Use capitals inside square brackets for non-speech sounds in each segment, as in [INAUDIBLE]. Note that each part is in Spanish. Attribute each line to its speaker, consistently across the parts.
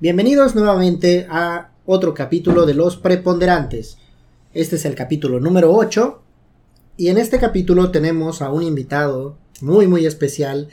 Speaker 1: Bienvenidos nuevamente a otro capítulo de Los Preponderantes. Este es el capítulo número 8 y en este capítulo tenemos a un invitado muy muy especial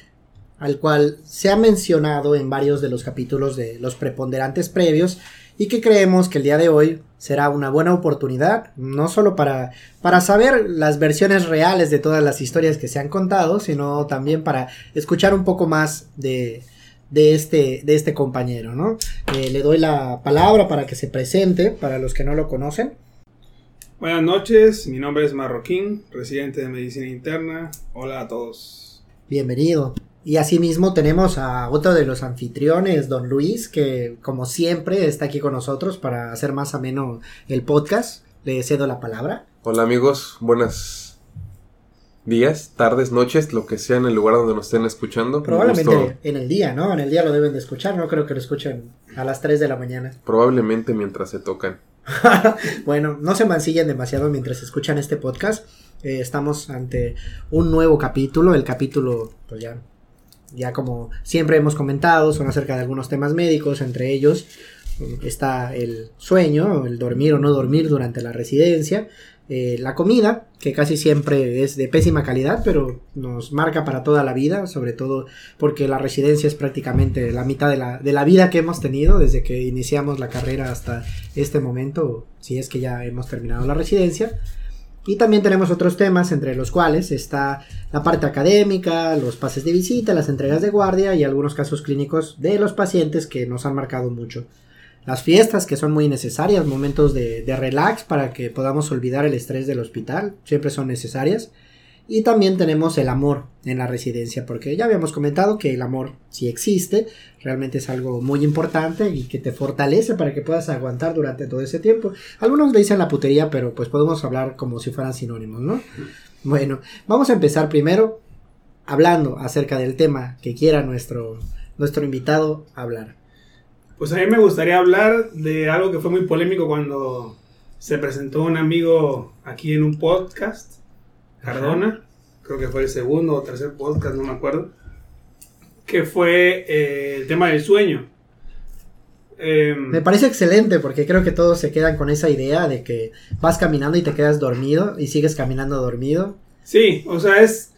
Speaker 1: al cual se ha mencionado en varios de los capítulos de Los Preponderantes previos y que creemos que el día de hoy será una buena oportunidad, no solo para, para saber las versiones reales de todas las historias que se han contado, sino también para escuchar un poco más de, de este, de este compañero, ¿no? Eh, le doy la palabra para que se presente, para los que no lo conocen.
Speaker 2: Buenas noches, mi nombre es Marroquín, residente de Medicina Interna. Hola a todos.
Speaker 1: Bienvenido. Y asimismo tenemos a otro de los anfitriones, don Luis, que como siempre está aquí con nosotros para hacer más ameno el podcast. Le cedo la palabra.
Speaker 3: Hola amigos, buenas días, tardes, noches, lo que sea en el lugar donde nos estén escuchando.
Speaker 1: Probablemente en el día, ¿no? En el día lo deben de escuchar, no creo que lo escuchen a las 3 de la mañana. [LAUGHS]
Speaker 3: Probablemente mientras se tocan.
Speaker 1: bueno, no se mancillen demasiado mientras escuchan este podcast. Eh, estamos ante un nuevo capítulo, el capítulo, pues ya, ya como siempre hemos comentado, son acerca de algunos temas médicos, entre ellos mm, está el sueño, el dormir o no dormir durante la residencia, eh, la comida, que casi siempre es de pésima calidad, pero nos marca para toda la vida, sobre todo porque la residencia es prácticamente la mitad de la, de la vida que hemos tenido desde que iniciamos la carrera hasta este momento, si es que ya hemos terminado la residencia. Y también tenemos otros temas, entre los cuales está la parte académica, los pases de visita, las entregas de guardia y algunos casos clínicos de los pacientes que nos han marcado mucho las fiestas que son muy necesarias, momentos de, relax para que podamos olvidar el estrés del hospital, siempre son necesarias. Y también tenemos el amor en la residencia, porque ya habíamos comentado que el amor sí existe, realmente es algo muy importante y que te fortalece para que puedas aguantar durante todo ese tiempo. Algunos le dicen la putería, pero pues podemos hablar como si fueran sinónimos, ¿no? Bueno, vamos a empezar primero hablando acerca del tema que quiera nuestro, nuestro invitado hablar.
Speaker 2: Pues a mí me gustaría hablar de algo que fue muy polémico cuando se presentó un amigo aquí en un podcast, Cardona, creo que fue el segundo o tercer podcast, no me acuerdo, que fue eh, el tema del sueño.
Speaker 1: Em, me parece excelente porque creo que todos se quedan con esa idea de que vas caminando y te quedas dormido y sigues caminando dormido.
Speaker 2: Sí, o sea, es...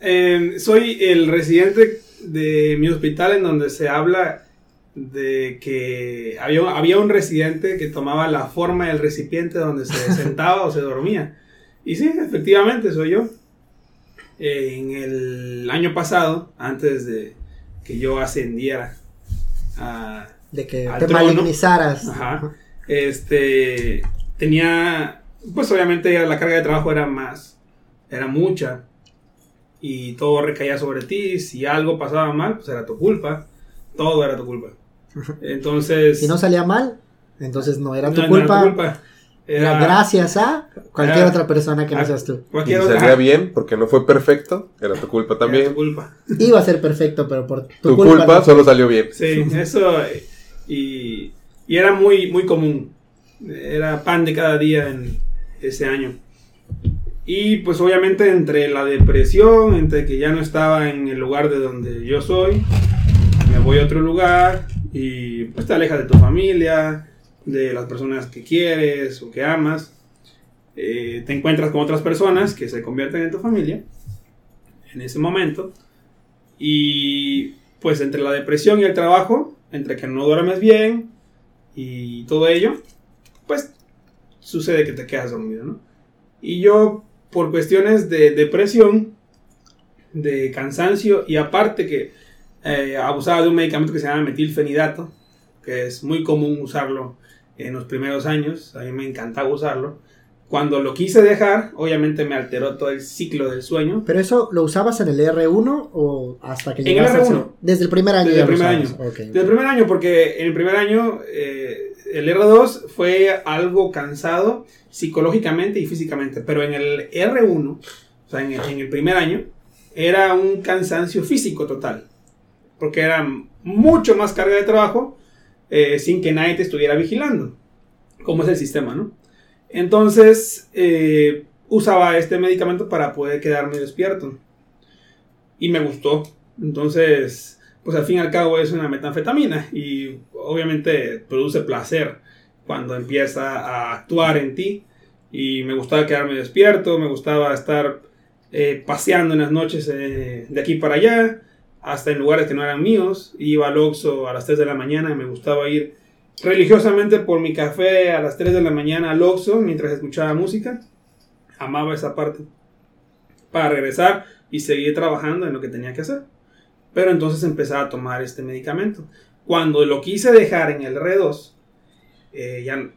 Speaker 2: Em, soy el residente de mi hospital en donde se habla de que había, había un residente que tomaba la forma del recipiente donde se [LAUGHS] sentaba o se dormía. Y sí, efectivamente, soy yo. En el año pasado, antes de que yo ascendiera a...
Speaker 1: De que te malignizaras.
Speaker 2: este, tenía, pues obviamente la carga de trabajo era más, era mucha. Y todo recaía sobre ti. Si algo pasaba mal, pues era tu culpa. Todo era tu culpa. Entonces.
Speaker 1: Si no salía mal, entonces no era tu culpa. Era, gracias a cualquier otra persona que no seas tú.
Speaker 3: si salía bien porque no fue perfecto, era tu culpa también.
Speaker 2: culpa.
Speaker 1: Iba a ser perfecto, pero por
Speaker 3: tu, culpa, solo salió bien.
Speaker 2: Sí, eso. Y, y era muy, muy común. Era pan de cada día en ese año. Y pues obviamente entre la depresión, entre que ya no estaba en el lugar de donde yo soy, me voy a otro lugar, y pues te alejas de tu familia, de las personas que quieres o que amas. Eh, te encuentras con otras personas que se convierten en tu familia en ese momento. Y pues entre la depresión y el trabajo, entre que no duermes bien y todo ello, pues sucede que te quedas dormido, ¿no? Y yo, por cuestiones de depresión, de cansancio y aparte que eh, abusaba de un medicamento que se llama metilfenidato, que es muy común usarlo en los primeros años, a mí me encantaba usarlo. Cuando lo quise dejar, obviamente me alteró todo el ciclo del sueño.
Speaker 1: ¿Pero eso lo usabas en el R1 o hasta que
Speaker 2: En el R1.
Speaker 1: Desde el primer año.
Speaker 2: Desde el primer año. Desde el primer año, porque en el primer año eh, el R2 fue algo cansado psicológicamente y físicamente, pero en el R1, o sea, en en el primer año, era un cansancio físico total porque era mucho más carga de trabajo eh, sin que nadie te estuviera vigilando, como es el sistema, ¿no? Entonces, eh, usaba este medicamento para poder quedarme despierto. Y me gustó. Entonces, pues al fin y al cabo es una metanfetamina y obviamente produce placer cuando empieza a actuar en ti y me gustaba quedarme despierto, me gustaba estar eh, paseando en las noches de aquí para allá, hasta en lugares que no eran míos, iba al Oxxo a las 3 de la mañana, me gustaba ir religiosamente por mi café a las 3 de la mañana al Oxxo mientras escuchaba música, amaba esa parte, para regresar y seguir trabajando en lo que tenía que hacer. Pero entonces empezaba a tomar este medicamento. Cuando lo quise dejar en el R2, eh, ya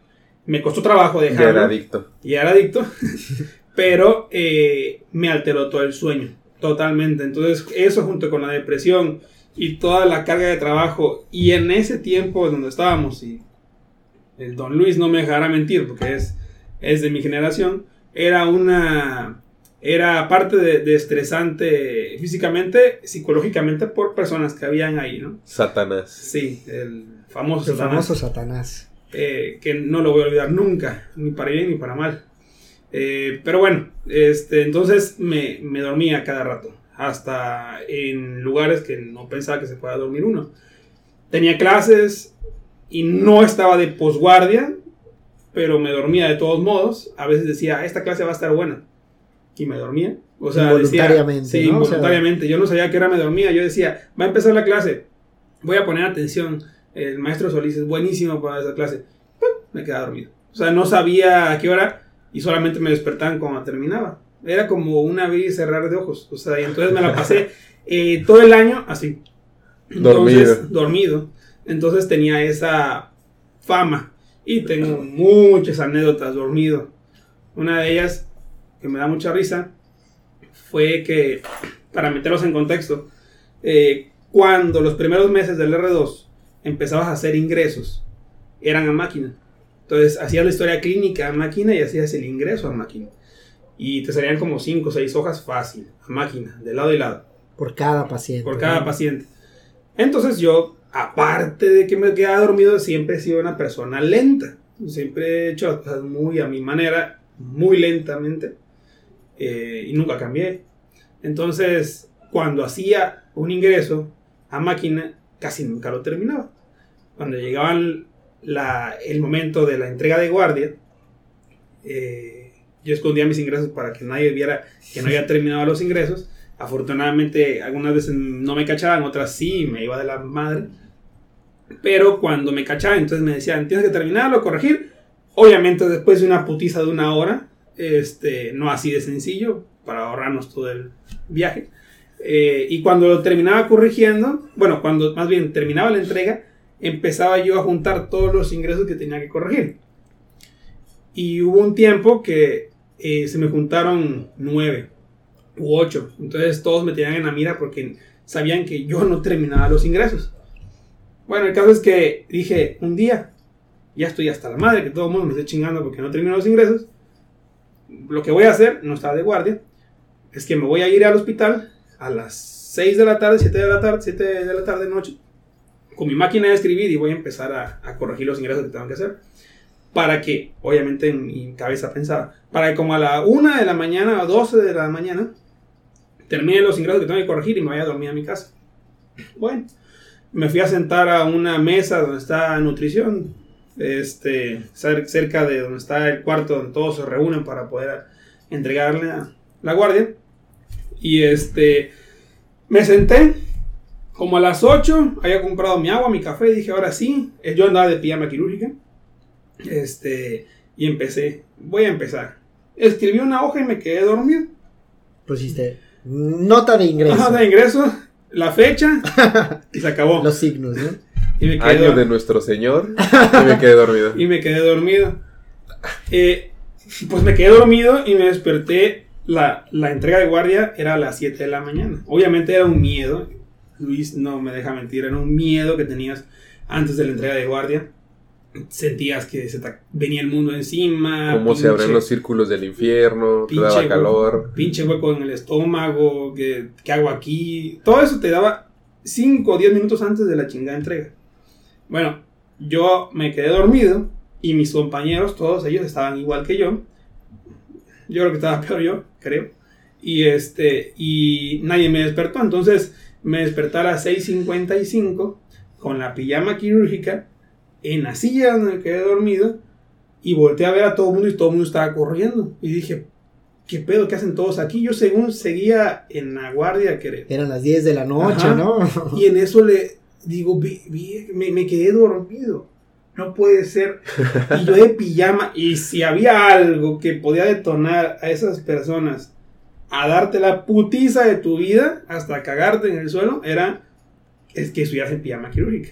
Speaker 2: me costó trabajo dejarlo.
Speaker 3: Ya era adicto.
Speaker 2: Ya era adicto. [LAUGHS] pero eh, me alteró todo el sueño. Totalmente. Entonces, eso junto con la depresión y toda la carga de trabajo. Y en ese tiempo donde estábamos, y el don Luis no me dejará mentir porque es, es de mi generación, era una. Era parte de, estresante físicamente, psicológicamente por personas que habían ahí, ¿no?
Speaker 3: Satanás.
Speaker 2: Sí, el famoso
Speaker 1: el famoso Satanás.
Speaker 2: Eh, que no lo voy a olvidar nunca, ni para bien ni para mal. Eh, pero bueno, este, entonces me, me, dormía cada rato, hasta en lugares que no pensaba que se pueda dormir uno. Tenía clases y no estaba de posguardia, pero me dormía de todos modos. A veces decía, esta clase va a estar buena. Y me dormía. O sea,
Speaker 1: voluntariamente.
Speaker 2: sí, voluntariamente. Yo no sabía que era me dormía. Yo decía, va a empezar la clase. Voy a poner atención. El maestro Solís es buenísimo para esa clase. Me quedaba dormido. O sea, no sabía a qué hora y solamente me despertaban cuando terminaba. Era como una abrir y cerrar de ojos. O sea, y entonces me la pasé [LAUGHS] eh, todo el año así. dormido. dormido. Entonces tenía esa fama. Y tengo muchas anécdotas dormido. Una de ellas, que me da mucha risa, fue que, para meterlos en contexto, eh, cuando los primeros meses del R2 empezabas a hacer ingresos, eran a máquina. Entonces hacías la historia clínica a máquina y hacías el ingreso a máquina. Y te salían como 5 o 6 hojas fácil, a máquina, de lado y lado.
Speaker 1: Por cada paciente.
Speaker 2: Por cada paciente. Entonces yo, aparte de que me quedaba dormido, siempre he sido una persona lenta. Siempre he hecho las cosas muy a mi manera, muy lentamente. Eh, y nunca cambié. Entonces, cuando hacía un ingreso a máquina, casi nunca lo terminaba. Cuando llegaban el momento de la entrega de guardia, eh, yo escondía mis ingresos para que nadie viera que no había [LAUGHS] terminado los ingresos. Afortunadamente, algunas veces no me cachaban, otras sí, me iba de la madre. Pero cuando me cachaban, entonces me decían, tienes que terminarlo, corregir. Obviamente, después de una putiza de una hora, este, no así de sencillo, para ahorrarnos todo el viaje. Eh, y cuando lo terminaba corrigiendo, bueno, cuando más bien terminaba la entrega, empezaba yo a juntar todos los ingresos que tenía que corregir. Y hubo un tiempo que eh, se me juntaron nueve u ocho. Entonces todos me tenían en la mira porque sabían que yo no terminaba los ingresos. Bueno, el caso es que dije, un día, ya estoy hasta la madre, que todo el mundo me esté chingando porque no termino los ingresos. Lo que voy a hacer, no estaba de guardia, es que me voy a ir al hospital a las 6 de la tarde, 7 de la tarde, 7 de la tarde noche, con mi máquina de escribir y voy a empezar a, corregir los ingresos que tengo que hacer. Para que, obviamente en mi cabeza pensaba, para que como a la 1 de la mañana o 12 de la mañana termine los ingresos que tengo que corregir y me vaya a dormir a mi casa. Bueno, me fui a sentar a una mesa donde está nutrición, este, cerca de donde está el cuarto donde todos se reúnen para poder entregarle a la guardia. Y este, me senté como a las 8 había comprado mi agua, mi café, y dije, ahora sí, eh, yo andaba de pijama quirúrgica. Este, y empecé, voy a empezar. Escribí una hoja y me quedé dormido.
Speaker 1: Pusiste nota de ingreso.
Speaker 2: Nota de ingreso, la fecha, y se acabó. [LAUGHS]
Speaker 1: Los signos, ¿no?
Speaker 3: Y me quedé Año de nuestro Señor, y me quedé dormido. [LAUGHS]
Speaker 2: y me quedé dormido. Eh, pues me quedé dormido y me desperté. La, la entrega de guardia era a las 7 de la mañana. Obviamente era un miedo Luis no me deja mentir, era un miedo que tenías antes de la entrega de guardia. Sentías que se te venía el mundo encima.
Speaker 3: Como se abren los círculos del infierno, te daba calor.
Speaker 2: pinche hueco en el estómago, ¿qué, hago aquí? Todo eso te daba 5 o 10 minutos antes de la chingada entrega. Bueno, yo me quedé dormido y mis compañeros, todos ellos estaban igual que yo. Yo creo que estaba peor yo, creo. Y este, y nadie me despertó. Entonces, me desperté a las 6.55 con la pijama quirúrgica en la silla donde quedé dormido y volteé a ver a todo el mundo y todo el mundo estaba corriendo. Y dije, ¿qué pedo? ¿Qué hacen todos aquí? Yo según seguía en la guardia que...
Speaker 1: Eran las 10 de la noche,
Speaker 2: Ajá.
Speaker 1: ¿no?
Speaker 2: Y en eso le digo, me, me quedé dormido. No puede ser. Y yo de pijama. Y si había algo que podía detonar a esas personas a darte la putiza de tu vida hasta cagarte en el suelo, era es que estuvieras en pijama quirúrgica.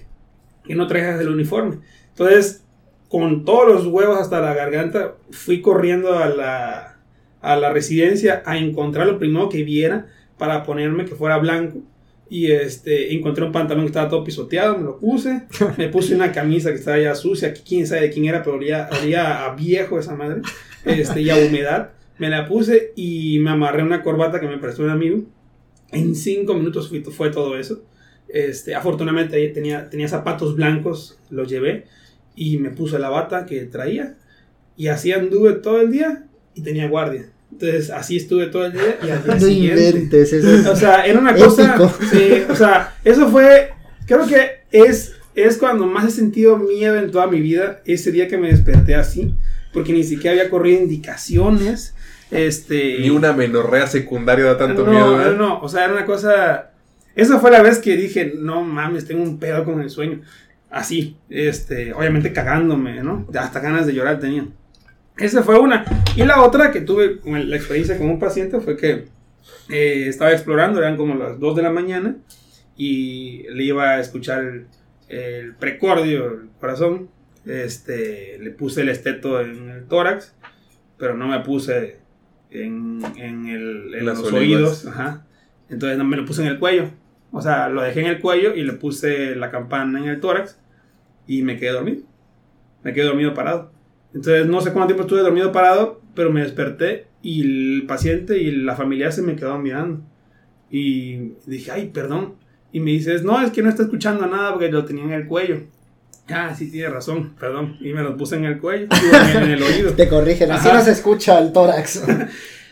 Speaker 2: Que no trajeras el uniforme. Entonces, con todos los huevos hasta la garganta, fui corriendo a la, a la residencia a encontrar lo primero que viera para ponerme que fuera blanco. Y este, encontré un pantalón que estaba todo pisoteado, me lo puse. [LAUGHS] Me puse una camisa que estaba ya sucia, que quién sabe de quién era, pero olía, olía a viejo esa madre. Este, y a humedad. Me la puse y me amarré una corbata que me prestó un amigo. En cinco minutos fui- fue todo eso. Este, afortunadamente tenía, tenía zapatos blancos, los llevé y me puse la bata que traía. Y así anduve todo el día y tenía guardia. Entonces así estuve todo el día y al día
Speaker 1: No
Speaker 2: siguiente.
Speaker 1: inventes, eso es-
Speaker 2: O sea, era una cosa. Sí, o sea, eso fue. Creo que es, es cuando más he sentido miedo en toda mi vida. Ese día que me desperté así. Porque ni siquiera había corrido indicaciones. Este.
Speaker 3: Ni una menorrea secundaria da tanto
Speaker 2: no,
Speaker 3: miedo,
Speaker 2: no, no, o sea, era una cosa. Esa fue la vez que dije, no mames, tengo un pedo con el sueño. Así, este, obviamente cagándome, ¿no? Hasta ganas de llorar tenía. Esa fue una. Y la otra que tuve con la experiencia con un paciente fue que eh, estaba explorando, eran como las 2 de la mañana, y le iba a escuchar el, el precordio, el corazón. Este, le puse el esteto en el tórax, pero no me puse en, en, el, en
Speaker 3: Las
Speaker 2: los
Speaker 3: olivas.
Speaker 2: oídos. Ajá. Entonces me lo puse en el cuello. O sea, lo dejé en el cuello y le puse la campana en el tórax y me quedé dormido. Me quedé dormido parado. Entonces no sé cuánto tiempo estuve dormido parado, pero me desperté y el paciente y la familia se me quedaron mirando. Y dije, ay, perdón. Y me dices, no, es que no está escuchando nada porque lo tenía en el cuello. Ah, sí, tiene razón, perdón. Y me lo puse en el cuello, [LAUGHS] en, el oído.
Speaker 1: Te corrigen, así
Speaker 2: Ajá.
Speaker 1: no se escucha el tórax. [LAUGHS]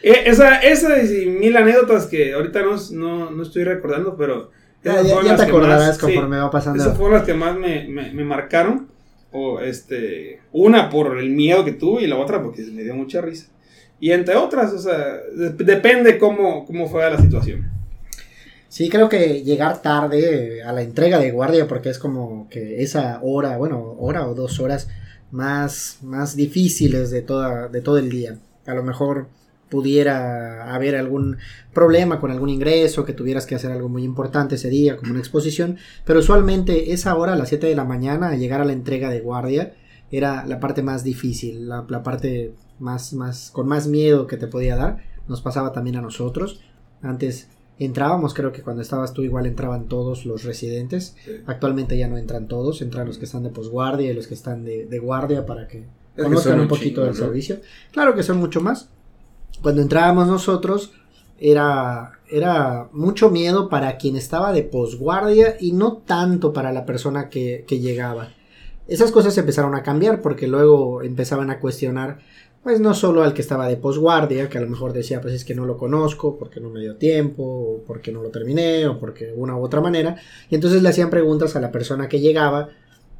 Speaker 2: Eh, Esa, esa y mil anécdotas que ahorita no, no, no estoy recordando, pero...
Speaker 1: Ya,
Speaker 2: esas
Speaker 1: ya- te acordarás
Speaker 2: más- sí,
Speaker 1: conforme va pasando.
Speaker 2: Esas fueron las que más me, me, me marcaron. O este, una por el miedo que tuve y la otra porque me dio mucha risa. Y entre otras, o sea, de- depende cómo, cómo fue la situación.
Speaker 1: Sí, creo que llegar tarde a la entrega de guardia, porque es como que esa hora, bueno, hora o dos horas más, más difíciles de, toda, de todo el día. A lo mejor pudiera haber algún problema con algún ingreso, que tuvieras que hacer algo muy importante ese día, como una exposición, pero usualmente esa hora, a las 7 de la mañana, llegar a la entrega de guardia, era la parte más difícil, la, la parte más, más, con más miedo que te podía dar. Nos pasaba también a nosotros. Antes entrábamos, creo que cuando estabas tú igual entraban todos los residentes.
Speaker 2: Sí.
Speaker 1: Actualmente ya no entran todos, entran los que están de posguardia y los que están de, de guardia para que conozcan un poquito del
Speaker 3: ¿no?
Speaker 1: servicio. Claro que son mucho más. Cuando entrábamos nosotros era, era mucho miedo para quien estaba de posguardia y no tanto para la persona que, que llegaba. Esas cosas empezaron a cambiar porque luego empezaban a cuestionar, pues no solo al que estaba de posguardia, que a lo mejor decía, pues es que no lo conozco, porque no me dio tiempo, o porque no lo terminé, o porque una u otra manera. Y entonces le hacían preguntas a la persona que llegaba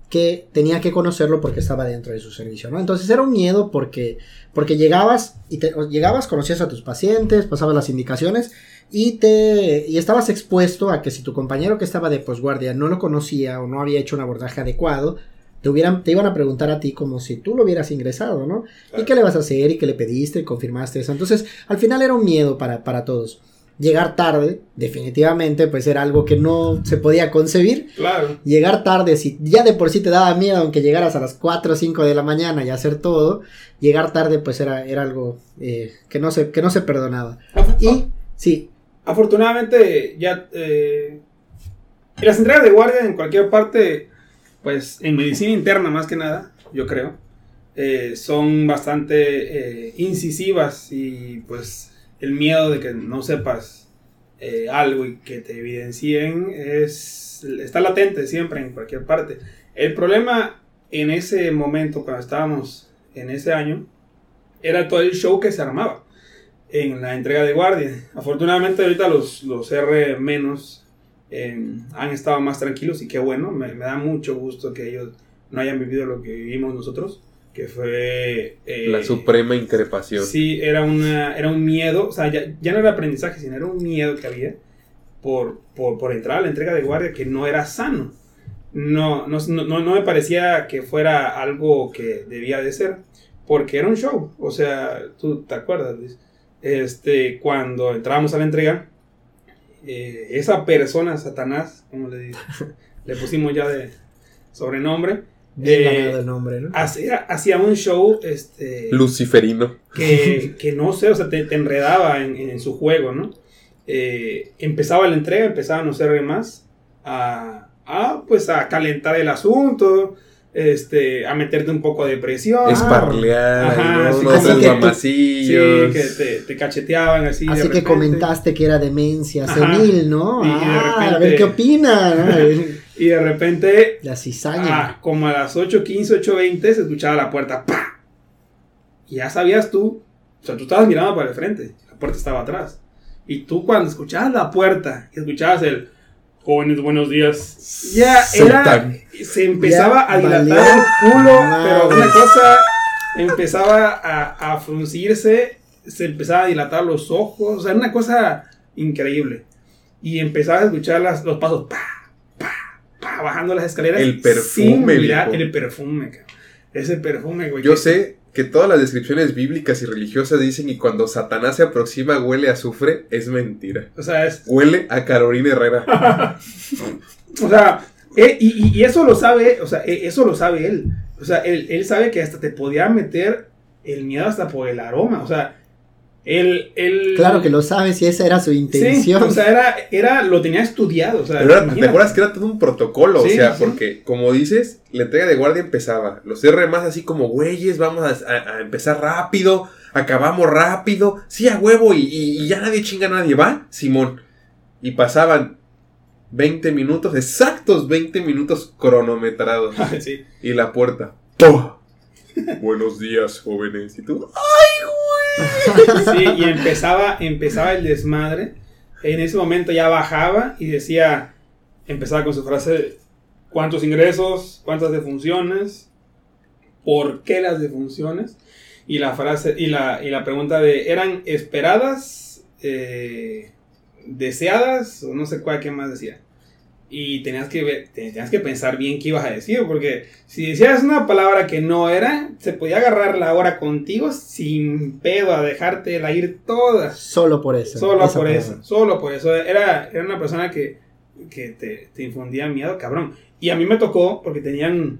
Speaker 1: que tenía que conocerlo porque estaba dentro de su servicio, ¿no? Entonces era un miedo porque, porque llegabas y te, llegabas, conocías a tus pacientes, pasabas las indicaciones y te y estabas expuesto a que si tu compañero que estaba de posguardia no lo conocía o no había hecho un abordaje adecuado, te hubieran, te iban a preguntar a ti como si tú lo hubieras ingresado, ¿no? ¿Y qué le vas a hacer? ¿Y qué le pediste? ¿Y confirmaste eso? Entonces, al final era un miedo para, para todos. Llegar tarde, definitivamente, pues era algo que no se podía concebir
Speaker 2: Claro.
Speaker 1: llegar tarde, si ya de por sí te daba miedo, aunque llegaras a las 4 o 5 de la mañana y hacer todo, llegar tarde pues era, era algo eh, que, no se, que no se perdonaba. Y sí,
Speaker 2: Afortunadamente, ya. Eh, las entregas de guardia en cualquier parte, pues en medicina interna más que nada, yo creo, eh, son bastante eh, incisivas y pues el miedo de que no sepas eh, algo y que te evidencien es, está latente siempre en cualquier parte. El problema en ese momento, cuando estábamos en ese año, era todo el show que se armaba en la entrega de guardia. Afortunadamente ahorita los, los R eh, han estado más tranquilos y qué bueno, me, me da mucho gusto que ellos no hayan vivido lo que vivimos nosotros, que fue... eh,
Speaker 3: La suprema increpación.
Speaker 2: Sí, era, una, era un miedo, o sea, ya, ya no era aprendizaje, sino era un miedo que había por, por, por entrar a la entrega de guardia que no era sano. No, no, no, no me parecía que fuera algo que debía de ser, porque era un show. O sea, tú te acuerdas? Este, cuando entrábamos a la entrega, eh, esa persona, Satanás, como le, [LAUGHS] le pusimos ya de sobrenombre, eh, hacía, hacía un show este,
Speaker 3: Luciferino.
Speaker 2: que, que no sé, o sea, te, te enredaba en, en su juego, ¿no? Eh, empezaba la entrega, empezaba a no ser más, a, a, pues a calentar el asunto, este, a meterte un poco de presión.
Speaker 3: Esparlear,
Speaker 2: Ajá,
Speaker 3: ¿no?
Speaker 2: así
Speaker 3: tres
Speaker 1: que
Speaker 2: Sí, te, te cacheteaban así. de
Speaker 1: Así que
Speaker 2: repente.
Speaker 1: comentaste que era demencia
Speaker 2: Ajá.
Speaker 1: senil, ¿no?
Speaker 2: Y de
Speaker 1: ah, a
Speaker 2: repente-
Speaker 1: ver qué opina. ¿no? [LAUGHS]
Speaker 2: Y de repente,
Speaker 1: La cizaña.
Speaker 2: ah, como a las 8.15, 8.20, se escuchaba la puerta, ¡pa! Y ya sabías tú, o sea, tú estabas mirando para el frente, la puerta estaba atrás. Y tú cuando escuchabas la puerta y escuchabas el jóvenes buenos días, ya era. Se empezaba
Speaker 1: Ya
Speaker 2: a dilatar
Speaker 1: valió
Speaker 2: el culo, pero una cosa empezaba a, a fruncirse, se empezaba a dilatar los ojos, o sea, era una cosa increíble. Y empezaba a escuchar las, los pasos, pa, pa, pa, bajando las escaleras.
Speaker 3: El perfume,
Speaker 2: sin mirar el perfume, cabrón. Ese perfume, güey.
Speaker 3: Yo
Speaker 2: que-
Speaker 3: sé que todas las descripciones bíblicas y religiosas dicen que cuando Satanás se aproxima huele a azufre, es mentira.
Speaker 2: O sea, es,
Speaker 3: Huele a Carolina Herrera. [LAUGHS]
Speaker 2: O sea, eh, y, y- y eso lo sabe, o sea, eh, eso lo sabe él. O sea, él, él sabe que hasta te podía meter el miedo hasta por el aroma. O sea, él... él
Speaker 1: Claro que lo sabes y esa era su
Speaker 2: Sí,
Speaker 1: intención.
Speaker 2: o sea, era, era, lo tenía estudiado. O sea,
Speaker 3: Pero era- ¿te acuerdas que era todo un protocolo?
Speaker 2: Sí,
Speaker 3: o sea,
Speaker 2: sí.
Speaker 3: porque, como dices, la entrega de guardia empezaba. Los R más así como, güeyes, vamos a, a- a empezar rápido, acabamos rápido, sí, a huevo, y, y- y ya nadie chinga a nadie, ¿va? Simón. Y pasaban 20 minutos, exactos 20 minutos cronometrados. [LAUGHS]
Speaker 2: sí.
Speaker 3: y la puerta. ¡Pah! [LAUGHS] Buenos días, jóvenes. Y tú,
Speaker 2: Sí, y empezaba, empezaba el desmadre. En ese momento ya bajaba y decía, empezaba con su frase, ¿cuántos ingresos? ¿Cuántas defunciones? ¿Por qué las defunciones? Y la frase, y la, y la pregunta de, ¿eran esperadas? Eh, ¿Deseadas? O no sé cuál, qué más decía. Y tenías que, ver- tenías que pensar bien qué ibas a decir, porque si decías una palabra que no era, se podía agarrar la hora contigo sin pedo a dejarte la ir toda.
Speaker 1: Solo por eso.
Speaker 2: Solo por
Speaker 1: palabra.
Speaker 2: eso, solo por eso. Era, era una persona que, que te, te infundía miedo, cabrón. Y a mí me tocó, porque tenían,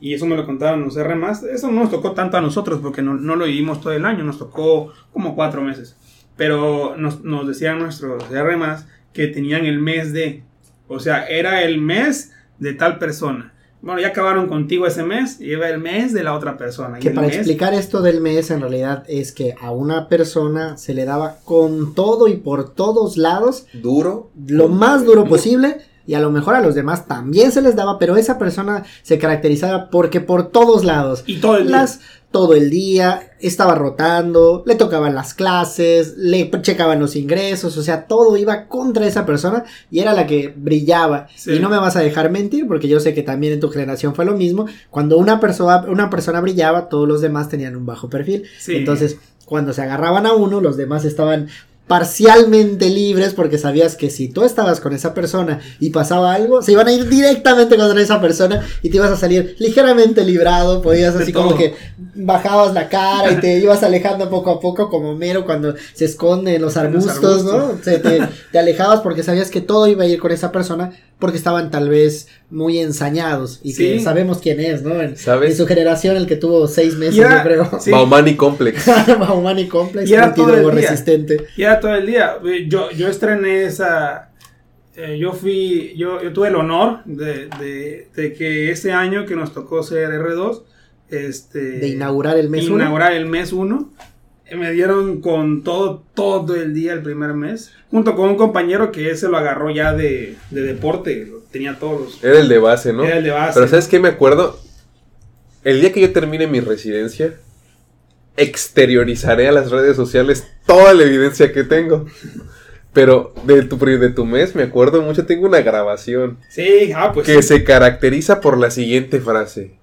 Speaker 2: y eso me lo contaron los R más, eso no nos tocó tanto a nosotros, porque no, no lo vivimos todo el año, nos tocó como cuatro meses. Pero nos, nos decían nuestros R más que tenían el mes de, o sea, era el mes de tal persona. Bueno, ya acabaron contigo ese mes, y iba el mes de la otra persona. y
Speaker 1: Que para
Speaker 2: mes-
Speaker 1: explicar esto del mes, en realidad es que a una persona se le daba con todo y por todos lados
Speaker 3: duro.
Speaker 1: lo más duro posible. Y a lo mejor a los demás también se les daba, pero esa persona se caracterizaba porque por todos lados,
Speaker 2: Y todo el día.
Speaker 1: Todo el día, estaba rotando, le tocaban las clases, le checaban los ingresos, o sea, todo iba contra esa persona y era la que brillaba.
Speaker 2: Sí.
Speaker 1: Y no me vas a dejar mentir, porque yo sé que también en tu generación fue lo mismo. Cuando una persona, una persona brillaba, todos los demás tenían un bajo perfil.
Speaker 2: Sí.
Speaker 1: Entonces, cuando se agarraban a uno, los demás estaban parcialmente libres porque sabías que si tú estabas con esa persona y pasaba algo, se iban a ir directamente contra esa persona y te ibas a salir ligeramente librado, podías así como que bajabas la cara y te [LAUGHS] ibas alejando poco a poco como mero cuando se esconde en los arbustos, ¿no?
Speaker 2: arbustos.
Speaker 1: Se te, te alejabas porque sabías que todo iba a ir con esa persona porque estaban tal vez muy ensañados y que sabemos quién es, ¿no? En, su generación el que tuvo seis meses,
Speaker 2: era-
Speaker 1: yo creo.
Speaker 2: sí.
Speaker 3: Baumani Complex. [LAUGHS]
Speaker 1: Mahomani Complex,
Speaker 2: Y era todo el día.
Speaker 1: resistente.
Speaker 2: Y era todo el día. Yo, yo estrené esa. eh, yo fui. Yo, yo tuve el honor de, de, de que ese año que nos tocó ser R2. Este,
Speaker 1: De inaugurar el mes uno.
Speaker 2: inaugurar el mes 1. Me dieron con todo, todo el día el primer mes. Junto con un compañero que ese lo agarró ya de, de deporte. Lo tenía todos.
Speaker 3: Era el de base, ¿no?
Speaker 2: Era el de base.
Speaker 3: Pero ¿sabes qué me acuerdo? El día que yo termine mi residencia, exteriorizaré a las redes sociales toda la evidencia que tengo. Pero de tu, de tu mes me acuerdo mucho, tengo una grabación
Speaker 2: Sí, ah, pues.
Speaker 3: que
Speaker 2: sí.
Speaker 3: se caracteriza por la siguiente frase.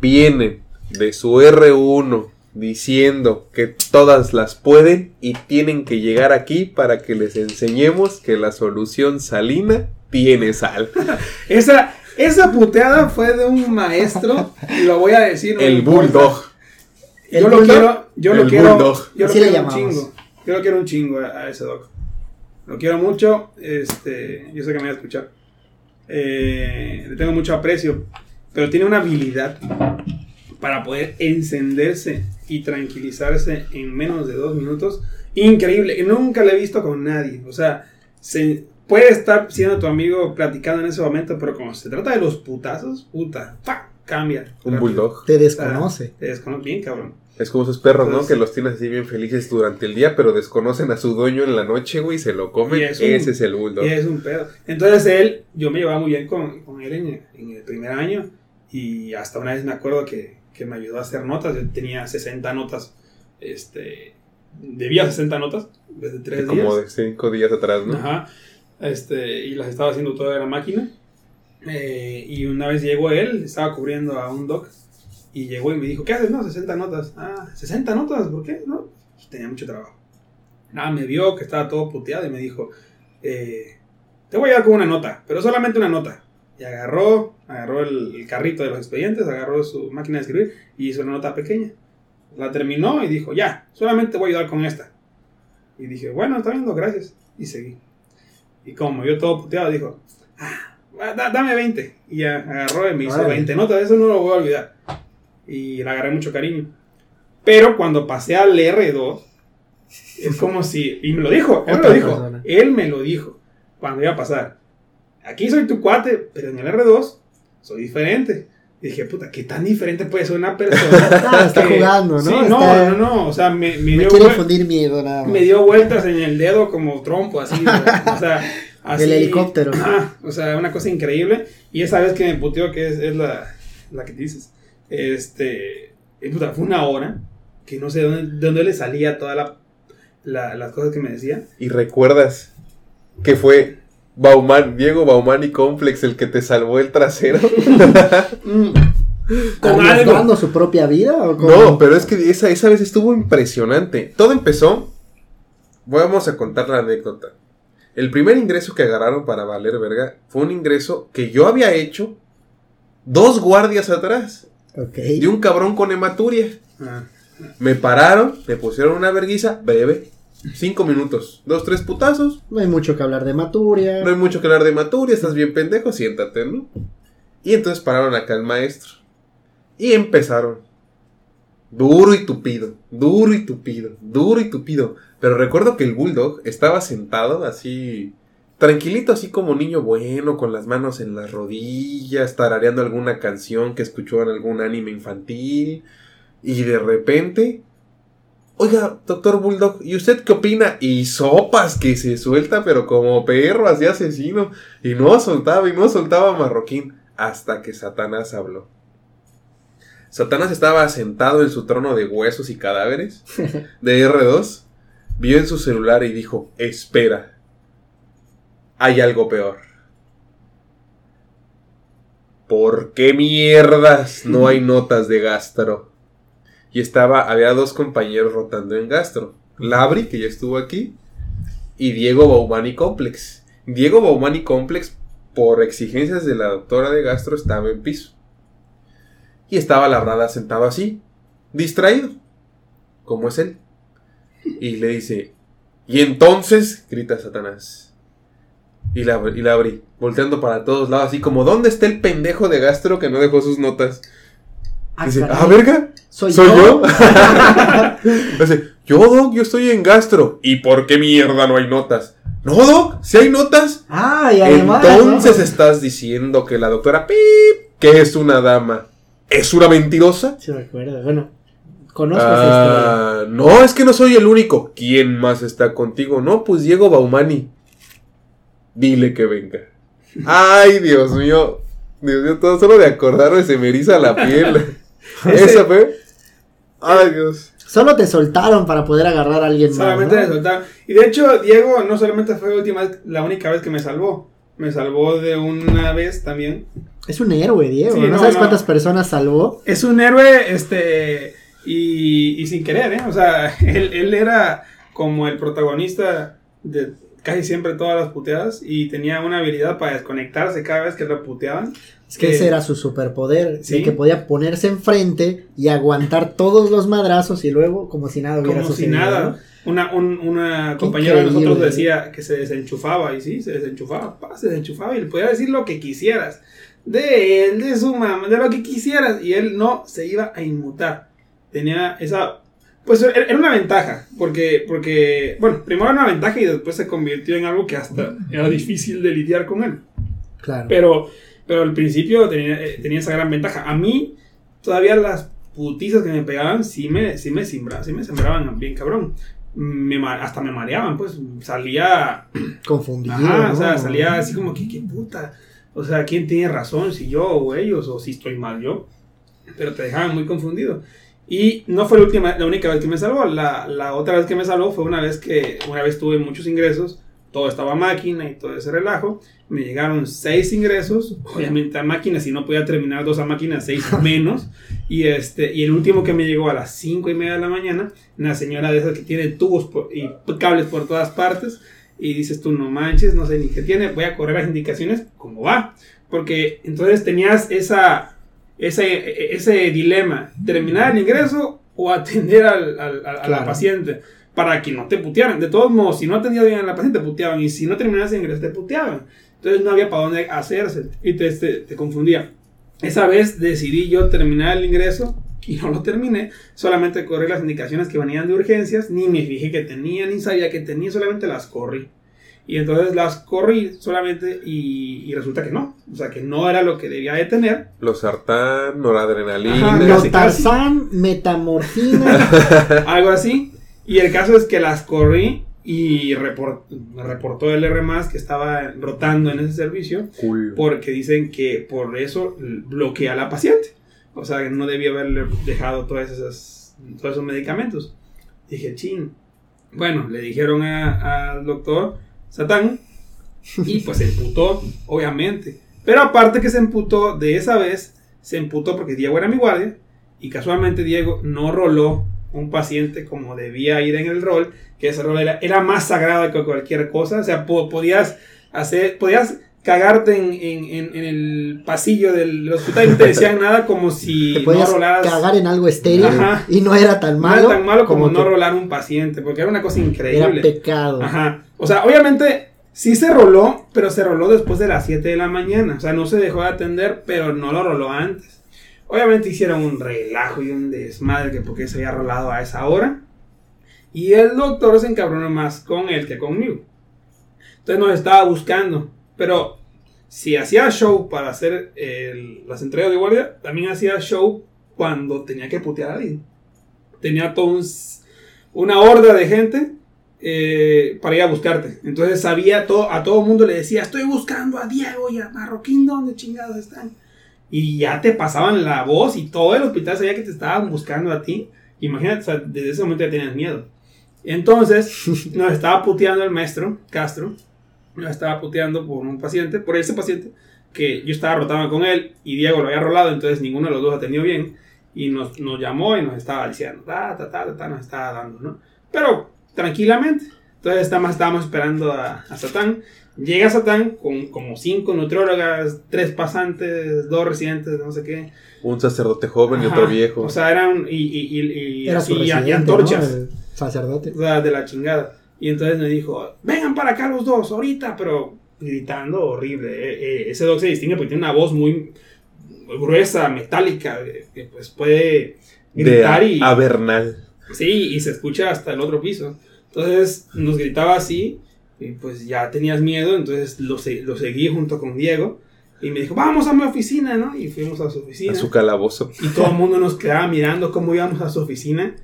Speaker 3: Vienen de su R1 diciendo que todas las pueden y tienen que llegar aquí para que les enseñemos que la solución salina tiene sal. [LAUGHS]
Speaker 2: Esa, esa puteada fue de un maestro. Y lo voy a decir.
Speaker 3: El bulldog.
Speaker 1: ¿El
Speaker 2: yo lo
Speaker 1: bulldog?
Speaker 2: quiero, yo lo quiero,
Speaker 3: bulldog.
Speaker 2: yo lo
Speaker 1: Así le
Speaker 2: quiero un chingo. Yo lo quiero un chingo a, a ese doc. Lo quiero mucho, este, yo sé que me va a escuchar. Eh, le tengo mucho aprecio, pero tiene una habilidad para poder encenderse y tranquilizarse en menos de dos minutos. Increíble, nunca lo he visto con nadie. O sea, se, puede estar siendo tu amigo platicando en ese momento, pero cuando se trata de los putazos, puta, ¡pa! cambia.
Speaker 3: Un
Speaker 2: Rápido.
Speaker 3: bulldog.
Speaker 1: Te desconoce.
Speaker 2: Te desconoce bien, cabrón.
Speaker 3: Es como esos perros, ¿no? Que los tienes así bien felices durante el día, pero desconocen a su dueño en la noche, güey, y se lo comen.
Speaker 2: Es un-
Speaker 3: Ese es el bulldog.
Speaker 2: Y es un pedo. Entonces él, yo me llevaba muy bien con, con él en, en el primer año y hasta una vez me acuerdo que, que me ayudó a hacer notas. Yo tenía 60 notas, este, debía 60 notas desde tres días.
Speaker 3: Como de cinco días atrás, ¿no?
Speaker 2: Ajá. Este, y las estaba haciendo toda la máquina. Eh, y una vez llegó él, estaba cubriendo a un doc. Y llegó y me dijo, ¿qué haces? No, 60 notas. Ah, 60 notas, ¿por qué? No, pues tenía mucho trabajo. Nada, me vio que estaba todo puteado y me dijo, eh, te voy a dar con una nota, pero solamente una nota. Y agarró, agarró el, el carrito de los expedientes, agarró su máquina de escribir y hizo una nota pequeña. La terminó y dijo, ya, solamente te voy a ayudar con esta. Y dije, bueno, está bien, no, gracias. Y seguí. Y como vio todo puteado, dijo, ah, da- dame 20. Y ya agarró y me hizo
Speaker 1: Órale.
Speaker 2: 20 notas, eso no lo voy a olvidar. Y le agarré mucho cariño. Pero cuando pasé al R2, es como si, y me lo dijo, él me lo dijo,
Speaker 1: persona.
Speaker 2: él me lo dijo, cuando iba a pasar. Aquí soy tu cuate, pero en el R2 soy diferente. Y dije, puta, ¿qué tan diferente puede ser una persona? [LAUGHS]
Speaker 1: Ah, está
Speaker 2: que-
Speaker 1: jugando, ¿no?
Speaker 2: Sí, no,
Speaker 1: Está-
Speaker 2: no, no, o sea, me, me
Speaker 1: Me
Speaker 2: dio
Speaker 1: quiere fundir miedo nada más.
Speaker 2: me dio vueltas en el dedo como trompo, así. O sea, [LAUGHS] así.
Speaker 1: El helicóptero.
Speaker 2: Ajá, o sea, una cosa increíble. Y esa vez que me puteó, que es, es la, la que dices, este. eh, puta, fue una hora que no sé de dónde, de dónde le salía toda la, la- las cosas que me decía.
Speaker 3: Y recuerdas que fue Bauman, Diego Bauman y Complex el que te salvó el trasero. [LAUGHS]
Speaker 2: Mm, con algo.
Speaker 1: ¿Arriesgando su propia vida? ¿o cómo?
Speaker 3: No, pero es que esa, esa vez estuvo impresionante. Todo empezó. Vamos a contar la anécdota. El primer ingreso que agarraron para valer verga fue un ingreso que yo había hecho dos guardias atrás.
Speaker 1: Ok.
Speaker 3: De un cabrón con hematuria.
Speaker 2: Ah,
Speaker 3: Me pararon, me pusieron una verguiza breve. Cinco minutos. Dos, tres putazos.
Speaker 1: No hay mucho que hablar de Maturia.
Speaker 3: No hay mucho que hablar de maturia, estás bien pendejo, siéntate, ¿no? Y entonces pararon acá el maestro. Y empezaron. Duro y tupido, duro y tupido, duro y tupido. Pero recuerdo que el bulldog estaba sentado así, tranquilito, así como niño bueno, con las manos en las rodillas, tarareando alguna canción que escuchó en algún anime infantil. Y de repente, oiga, doctor Bulldog, ¿y usted qué opina? Y sopas que se suelta, pero como perro, así asesino. Y no soltaba, y no soltaba a Marroquín, hasta que Satanás habló. Satanás estaba sentado en su trono de huesos y cadáveres [LAUGHS] de R2, vio en su celular y dijo, espera, hay algo peor. ¿Por qué mierdas no hay [LAUGHS] notas de gastro? Y estaba, había dos compañeros rotando en gastro. Labri, que ya estuvo aquí, y Diego Baumani Complex. Diego Baumani Complex, por exigencias de la doctora de gastro, estaba en piso. Y estaba Labrada sentado así, distraído, como es él. Y le dice, y entonces, grita Satanás. Y la, y la abrí, volteando para todos lados, así como, ¿dónde está el pendejo de gastro que no dejó sus notas?
Speaker 1: Ah,
Speaker 3: Dice,
Speaker 1: caray.
Speaker 3: ah, verga,
Speaker 1: ¿Soy,
Speaker 3: ¿soy
Speaker 1: yo? [LAUGHS]
Speaker 3: yo? Doc, yo estoy en gastro. ¿Y por qué mierda no hay notas? No, Doc, si hay notas.
Speaker 1: ah, y además.
Speaker 3: Entonces
Speaker 1: ¿no?
Speaker 3: estás diciendo que la doctora Pip, que es una dama, es una mentirosa.
Speaker 1: Sí, me acuerdo. Bueno, conozco esa.
Speaker 3: Ah, no, es que no soy el único. ¿Quién más está contigo? No, pues Diego Baumani. Dile que venga. Ay, Dios mío. Dios mío, todo solo de acordarme se me eriza la piel. [LAUGHS]
Speaker 2: Ese-
Speaker 3: Esa fue. Ay, Dios.
Speaker 1: Solo te soltaron para poder agarrar a alguien
Speaker 2: Solamente
Speaker 1: más.
Speaker 2: me
Speaker 1: ¿no?
Speaker 2: soltaron. Y de hecho, Diego no solamente fue la, última, vez- la única vez que me salvó. Me salvó de una vez también.
Speaker 1: Es un héroe, Diego.
Speaker 2: Sí,
Speaker 1: no,
Speaker 2: no,
Speaker 1: sabes
Speaker 2: no.
Speaker 1: cuántas personas salvó.
Speaker 2: Es un héroe, este, y, y sin querer, ¿eh? O sea, [LAUGHS] él, él era como el protagonista de casi siempre todas las puteadas y tenía una habilidad para desconectarse cada vez que lo puteaban.
Speaker 1: Es que
Speaker 2: Eh,
Speaker 1: ese era su superpoder.
Speaker 2: sí.
Speaker 1: el que podía ponerse enfrente y aguantar todos los madrazos y luego como si nada hubiera
Speaker 2: Como si
Speaker 1: sucedido.
Speaker 2: nada.
Speaker 1: ¿no?
Speaker 2: Una, un, una
Speaker 1: Qué
Speaker 2: compañera de nosotros decía que se desenchufaba, y sí, se desenchufaba, pa, se desenchufaba y le podía decir lo que quisieras. De él, de su mamá, de lo que quisieras. Y él no se iba a inmutar. Tenía esa. Pues era era una ventaja. Porque, porque, bueno, primero era una ventaja y después se convirtió en algo que hasta era difícil de lidiar con él.
Speaker 1: Claro.
Speaker 2: Pero, pero al principio tenía, eh, tenía esa gran ventaja. A mí, todavía las putizas que me pegaban, sí me, sí me, simbra- sí me sembraban bien cabrón. Me hasta me mareaban, pues salía. [CLEARS THROAT]
Speaker 1: Confundido.
Speaker 2: Ajá, o sea,
Speaker 1: ¿no?
Speaker 2: salía así como que, qué puta. O sea, ¿quién tiene razón? Si yo o ellos, o si estoy mal yo. Pero te dejaban muy confundido. Y no fue la, última, la única vez que me salvó. La, la otra vez que me salvó fue una vez que una vez tuve muchos ingresos. Todo estaba a máquina y todo ese relajo. Me llegaron seis ingresos. Obviamente a máquina, si no podía terminar dos a máquina, seis [LAUGHS] menos. Y, este, y el último que me llegó a las cinco y media de la mañana, una señora de esas que tiene tubos por- y cables por todas partes. Y dices tú, no manches, no sé ni qué tiene, voy a correr las indicaciones, ¿cómo va? Porque entonces tenías esa, ese, ese dilema, terminar el ingreso o atender al, al- al- a la paciente para que no te putearan. De todos modos, si no atendías bien a la paciente, te puteaban. Y si no terminabas el ingreso, te puteaban. Entonces no había para dónde hacerse y te, te, te confundía. Esa vez decidí yo terminar el ingreso y no lo terminé. Solamente corrí las indicaciones que venían de urgencias, ni me fijé que tenía, ni sabía que tenía, solamente las corrí. Y entonces las corrí solamente y, y resulta que no. O sea, que no era lo que debía de tener.
Speaker 3: Los sartán, noradrenalina.
Speaker 2: Ajá,
Speaker 1: Los. Tarzán, metamorfina. [LAUGHS]
Speaker 2: algo así. Y el caso es que las corrí y report- reportó el R que estaba rotando en ese servicio
Speaker 3: Culo.
Speaker 2: porque dicen que por eso bloquea a la paciente. O sea, que no debía haberle dejado todas esas, todos esos medicamentos. Dije, chin. Bueno, le dijeron al doctor Satán y pues se emputó, obviamente. Pero aparte que se emputó de esa vez, se emputó porque Diego era mi guardia y casualmente Diego no roló un paciente como debía ir en el rol, que ese rol era, era más sagrado que cualquier cosa. O sea, po- podías hacer, podías cagarte en, en- en- en el pasillo del hospital y no te decían [LAUGHS] nada como si
Speaker 1: Te podías
Speaker 2: no rolaras.
Speaker 1: cagar en algo estéril
Speaker 2: Ajá.
Speaker 1: y no era tan
Speaker 2: no
Speaker 1: malo.
Speaker 2: era tan malo como, no
Speaker 1: que
Speaker 2: rolar un paciente, porque era una cosa
Speaker 1: Era
Speaker 2: increíble.
Speaker 1: pecado.
Speaker 2: Ajá. O sea, obviamente sí se roló, pero se roló después de las 7 de la mañana. O sea, no se dejó de atender, pero no lo roló antes. Obviamente hicieron un relajo y un desmadre que porque se había rolado a esa hora. Y el doctor se encabronó más con él que conmigo. Entonces nos estaba buscando. Pero si hacía show para hacer las entregas de guardia, también hacía show cuando tenía que putear a alguien. Tenía todo un una horda de gente eh, para ir a buscarte. Entonces sabía todo, a todo mundo le decía, estoy buscando a Diego y a Marroquín, ¿dónde chingados están? Y ya te pasaban la voz y todo el hospital sabía que te estaban buscando a ti. Imagínate, o sea, desde ese momento ya tenías miedo. Entonces [LAUGHS] nos estaba puteando el maestro, Castro, nos estaba puteando por un paciente, por ese paciente, que yo estaba rotando con él y Diego lo había rolado, entonces ninguno de los dos atendió bien. Y nos, nos llamó y nos estaba diciendo, ta, ta, ta, ta, ta, nos estaba dando, ¿no? Pero tranquilamente. Entonces estábamos, estábamos esperando a, a Satán. Llega Satán con como cinco nutriólogas, tres pasantes, dos residentes, no sé qué.
Speaker 3: Un sacerdote joven y otro viejo.
Speaker 2: O sea, eran y, y, y, y-
Speaker 1: Era su
Speaker 2: y- y
Speaker 1: residente,
Speaker 2: antorchas.
Speaker 1: ¿no? El sacerdote.
Speaker 2: O sea, de la chingada. Y entonces me dijo, vengan para acá los dos, ahorita, pero gritando horrible. Eh, eh, ese dog se distingue porque tiene una voz muy gruesa, metálica, que pues puede
Speaker 3: de
Speaker 2: gritar y...
Speaker 3: Avernal.
Speaker 2: Sí, y se escucha hasta el otro piso. Entonces nos gritaba así, y pues ya tenías miedo, entonces lo, lo seguí junto con Diego. Y me dijo, vamos a mi oficina, ¿no? Y fuimos a su oficina.
Speaker 3: A su calabozo.
Speaker 2: Y todo el mundo nos quedaba mirando cómo íbamos a su oficina.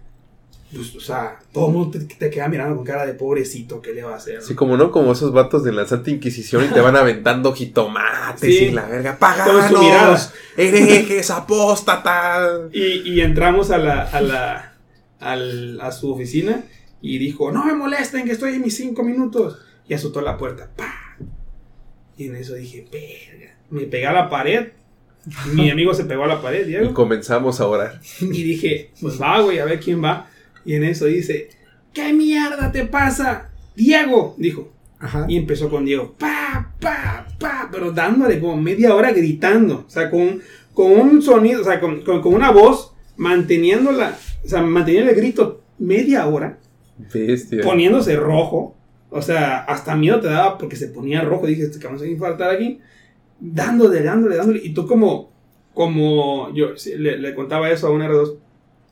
Speaker 2: Pues, o sea, todo el mundo te, te queda mirando con cara de pobrecito, ¿qué le va a hacer?
Speaker 3: Así como no, como esos vatos de la Santa Inquisición y te van aventando jitomates
Speaker 2: Sí.
Speaker 3: y la verga. ¡Paganos! ¡Herejes! ¡Apóstatas!
Speaker 2: Y, y entramos a la, a la, al- a su oficina y dijo, no me molesten que estoy en mis cinco minutos. Y azotó la puerta. ¡pa! Y en eso dije, verga. Me pegué a la pared. [LAUGHS] Mi amigo se pegó a la pared,
Speaker 3: Y
Speaker 2: Diego.
Speaker 3: comenzamos a orar.
Speaker 2: Y dije, pues va, güey, a ver quién va. Y en eso dice, ¿qué mierda te pasa? Diego, dijo.
Speaker 1: Ajá.
Speaker 2: Y empezó con Diego, pa, pa, pa, pero dándole como media hora gritando. O sea, con, con un sonido, o sea, con, con- con una voz, manteniéndola, o sea, manteniendo el grito media hora,
Speaker 3: Bestia.
Speaker 2: poniéndose rojo. O sea, hasta miedo te daba porque se ponía rojo. Dije, este cabrón se va a infartar aquí. Dándole, dándole, dándole. Y tú como, como, yo le, le contaba eso a un R2.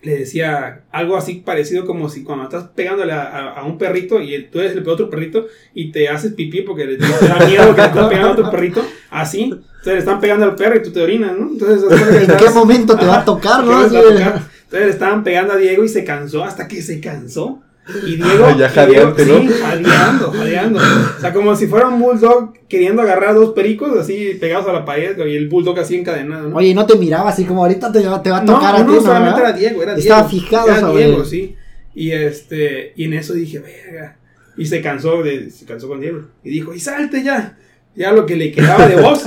Speaker 2: Le decía algo así parecido como si cuando estás pegándole a, a- a un perrito y tú eres el otro perrito y te haces pipí porque te, te da miedo que le estás pegando a tu perrito. Así. Entonces le están pegando al perro y tú te orinas, ¿no? Entonces, [LAUGHS]
Speaker 1: ¿En qué momento te va a tocar, no?
Speaker 2: Entonces le estaban pegando a Diego y se cansó hasta que se cansó. Y [LAUGHS] Diego.
Speaker 3: Ya
Speaker 2: y
Speaker 3: jadeante,
Speaker 2: Diego-
Speaker 3: ¿no?
Speaker 2: Sí, jadeando, jadeando. O sea, como si fuera un bulldog queriendo agarrar a dos pericos así pegados a la pared y el bulldog así encadenado, ¿no?
Speaker 1: Oye, y no te miraba así como ahorita te, va- te va a
Speaker 2: no,
Speaker 1: tocar a
Speaker 2: no,
Speaker 1: ti, ¿no?
Speaker 2: solamente
Speaker 1: ¿verdad?
Speaker 2: era Diego, era Diego.
Speaker 1: Estaba fijado
Speaker 2: Era
Speaker 1: sobre
Speaker 2: Diego,
Speaker 1: él.
Speaker 2: sí. Y este, y en eso dije, verga. Y se cansó de, se cansó con Diego. Y dijo, y salte ya. Ya lo que le quedaba de voz.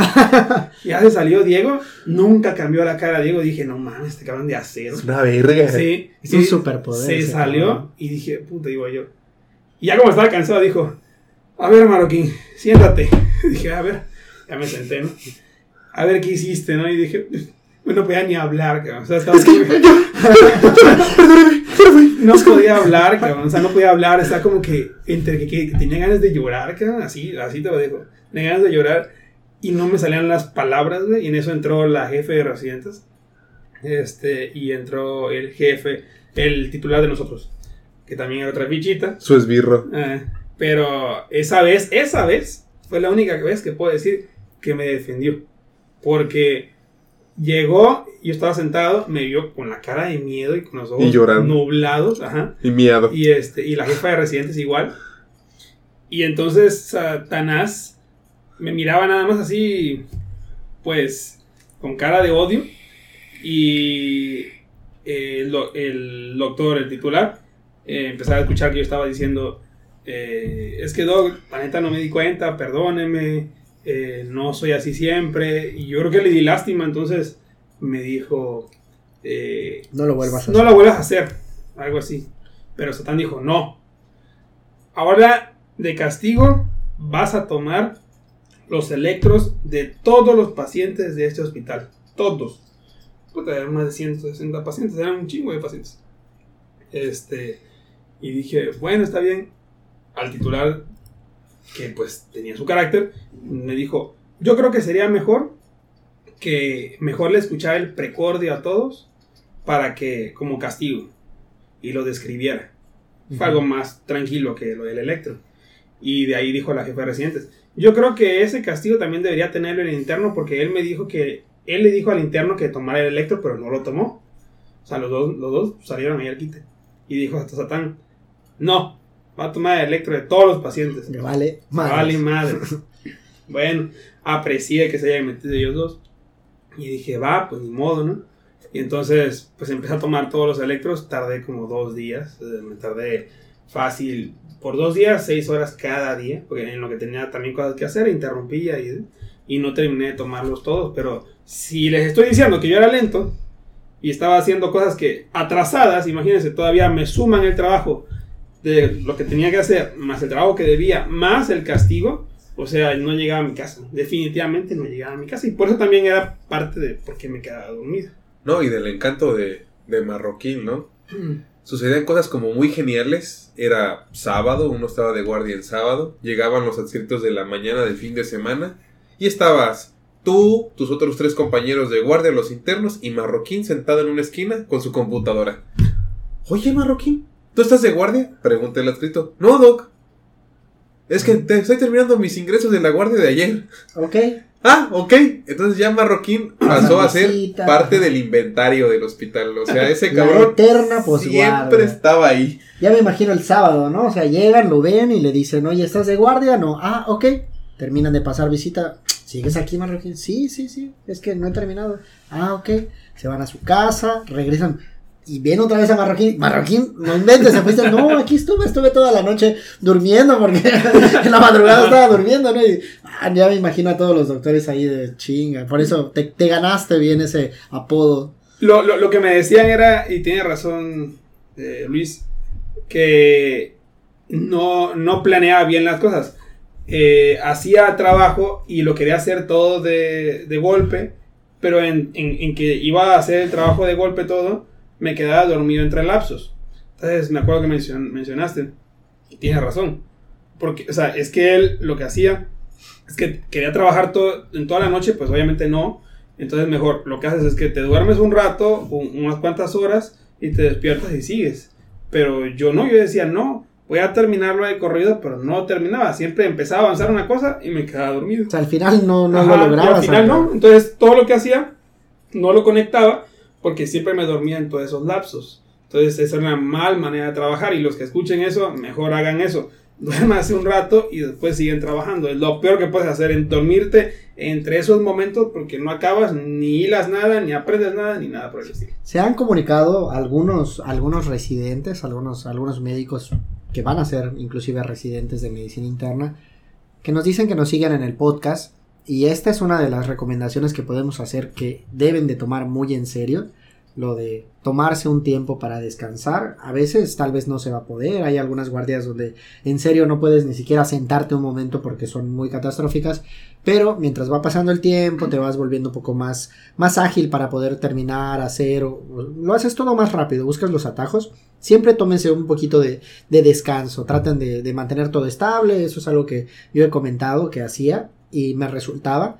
Speaker 2: ya se salió Diego. Nunca cambió la cara a Diego. Dije, no mames, este cabrón de acero.
Speaker 3: Es una verga.
Speaker 2: Sí,
Speaker 1: Es
Speaker 2: sí,
Speaker 1: un superpoder
Speaker 2: Se salió
Speaker 1: cabrón.
Speaker 2: y dije, puta, digo yo. Y ya como estaba cansado, dijo, a ver, Marroquín, siéntate. dije, a ver, ya me senté, ¿no? A ver qué hiciste, ¿no? Y dije, bueno, no podía ni hablar, cabrón. O sea, estaba no podía hablar, cabrón. O sea, no podía hablar. Estaba como que entre que, que- que tenía ganas de llorar, cabrón. Así, así te lo digo. Tenía ganas de llorar y no me salían las palabras, güey. Y en eso entró la jefe de residentes. Este, y entró el jefe, el titular de nosotros, que también era otra fichita.
Speaker 3: Su esbirro.
Speaker 2: Eh, pero esa vez, esa vez, fue la única vez que puedo decir que me defendió. Porque llegó, yo estaba sentado, me vio con la cara de miedo y con los ojos
Speaker 3: Y
Speaker 2: nublados, ajá.
Speaker 3: Y miado.
Speaker 2: Y, este, y la jefa de residentes igual. Y entonces Satanás me miraba nada más así, pues, con cara de odio. Y eh, el, do- el doctor, el titular, eh, empezaba a escuchar que yo estaba diciendo, eh, es que Doc, la neta no me di cuenta, perdóneme, no soy así siempre. Y yo creo que le di lástima, entonces me dijo...
Speaker 1: No lo vuelvas a
Speaker 2: no
Speaker 1: hacer.
Speaker 2: lo vuelvas a hacer. Algo así. Pero Satán dijo, no. Ahora, de castigo, vas a tomar los electros de todos los pacientes de este hospital. Todos. Puta, eran más de 160 pacientes. Eran un chingo de pacientes. Este. Y dije, bueno, está bien. Al titular, que pues tenía su carácter, me dijo, yo creo que sería mejor que mejor le escuchara el precordio a todos para que, como castigo, y lo describiera. Fue algo más tranquilo que lo del electro. Y de ahí dijo la jefa de residentes. Yo creo que ese castigo también debería tenerlo el interno porque él me dijo que, él le dijo al interno que tomara el electro, pero no lo tomó. O sea, los dos, los dos salieron ahí al quite. Y dijo hasta Satán, no, va a tomar el electro de todos los pacientes.
Speaker 1: Me vale madres.
Speaker 2: Vale madre. [LAUGHS] bueno, aprecié que se hayan metido ellos dos. Y dije, va, pues ni modo, ¿no? Y entonces, pues empecé a tomar todos los electros. Tardé como dos días. eh, Me tardé fácil. Por dos días, seis horas cada día. Porque en lo que tenía también cosas que hacer, interrumpía y, y no terminé de tomarlos todos. Pero si les estoy diciendo que yo era lento y estaba haciendo cosas que atrasadas, imagínense, todavía me suman el trabajo de lo que tenía que hacer, más el trabajo que debía, más el castigo, o sea, no llegaba a mi casa. Definitivamente no llegaba a mi casa. Y por eso también era parte de por qué me quedaba dormido.
Speaker 3: No, y del encanto de, de Marroquín, ¿no? Sucedían cosas como muy geniales. Era sábado, uno estaba de guardia el sábado. Llegaban los adscritos de la mañana del fin de semana. Y estabas tú, tus otros tres compañeros de guardia, los internos, y Marroquín sentado en una esquina con su computadora. Oye, Marroquín, ¿tú estás de guardia? Pregunté el adscrito. No, Doc. Es que te estoy terminando mis ingresos de la guardia de ayer.
Speaker 1: Ok.
Speaker 3: Ah, ok. Entonces ya Marroquín pasó a ser parte del inventario del hospital. O sea, ese cabrón
Speaker 1: eterna
Speaker 3: siempre estaba ahí.
Speaker 1: Ya me imagino el sábado, ¿no? O sea, llegan, lo ven y le dicen, oye, ¿estás de guardia? No. Ah, ok. Terminan de pasar visita. ¿Sigues aquí, Marroquín? Sí, sí, sí. Es que no he terminado. Ah, ok. Se van a su casa, regresan y viene otra vez a Marroquín. Marroquín, no inventes, se fuiste. No, aquí estuve, estuve toda la noche durmiendo porque [LAUGHS] en la madrugada estaba durmiendo, ¿no? Y ah, ya me imagino a todos los doctores ahí de chinga. Por eso te, te ganaste bien ese apodo.
Speaker 2: Lo, lo, lo que me decían era, y tiene razón eh, Luis, que no, no planeaba bien las cosas. Eh, hacía trabajo y lo quería hacer todo de, de golpe, pero en, en, en que iba a hacer el trabajo de golpe todo, me quedaba dormido entre lapsos. Entonces me acuerdo que mencion- mencionaste, y tienes razón, porque, o sea, es que él lo que hacía es que quería trabajar todo, en toda la noche, pues obviamente no, entonces mejor lo que haces es que te duermes un rato, un- unas cuantas horas, y te despiertas y sigues. Pero yo no, yo decía, no, voy a terminarlo de corrido, pero no terminaba, siempre empezaba a avanzar una cosa y me quedaba dormido.
Speaker 1: O sea, al final no, no
Speaker 2: Ajá,
Speaker 1: lo
Speaker 2: y
Speaker 1: lograbas.
Speaker 2: al final no. Entonces todo lo que hacía no lo conectaba porque siempre me dormía en todos esos lapsos. Entonces esa era una mal manera de trabajar y los que escuchen eso, mejor hagan eso. Duérmase un rato y después siguen trabajando. Es lo peor que puedes hacer en dormirte entre esos momentos porque no acabas, ni hilas nada, ni aprendes nada, ni nada por el estilo.
Speaker 1: Se han comunicado algunos, algunos residentes, algunos, algunos médicos que van a ser inclusive residentes de medicina interna, que nos dicen que nos sigan en el podcast. Y esta es una de las recomendaciones que podemos hacer que deben de tomar muy en serio. Lo de tomarse un tiempo para descansar. A veces tal vez no se va a poder. Hay algunas guardias donde en serio no puedes ni siquiera sentarte un momento porque son muy catastróficas. Pero mientras va pasando el tiempo te vas volviendo un poco más, más ágil para poder terminar, hacer. lo haces todo más rápido. Buscas los atajos. Siempre tómense un poquito de, de descanso. Traten de, de mantener todo estable. Eso es algo que yo he comentado que hacía y me resultaba.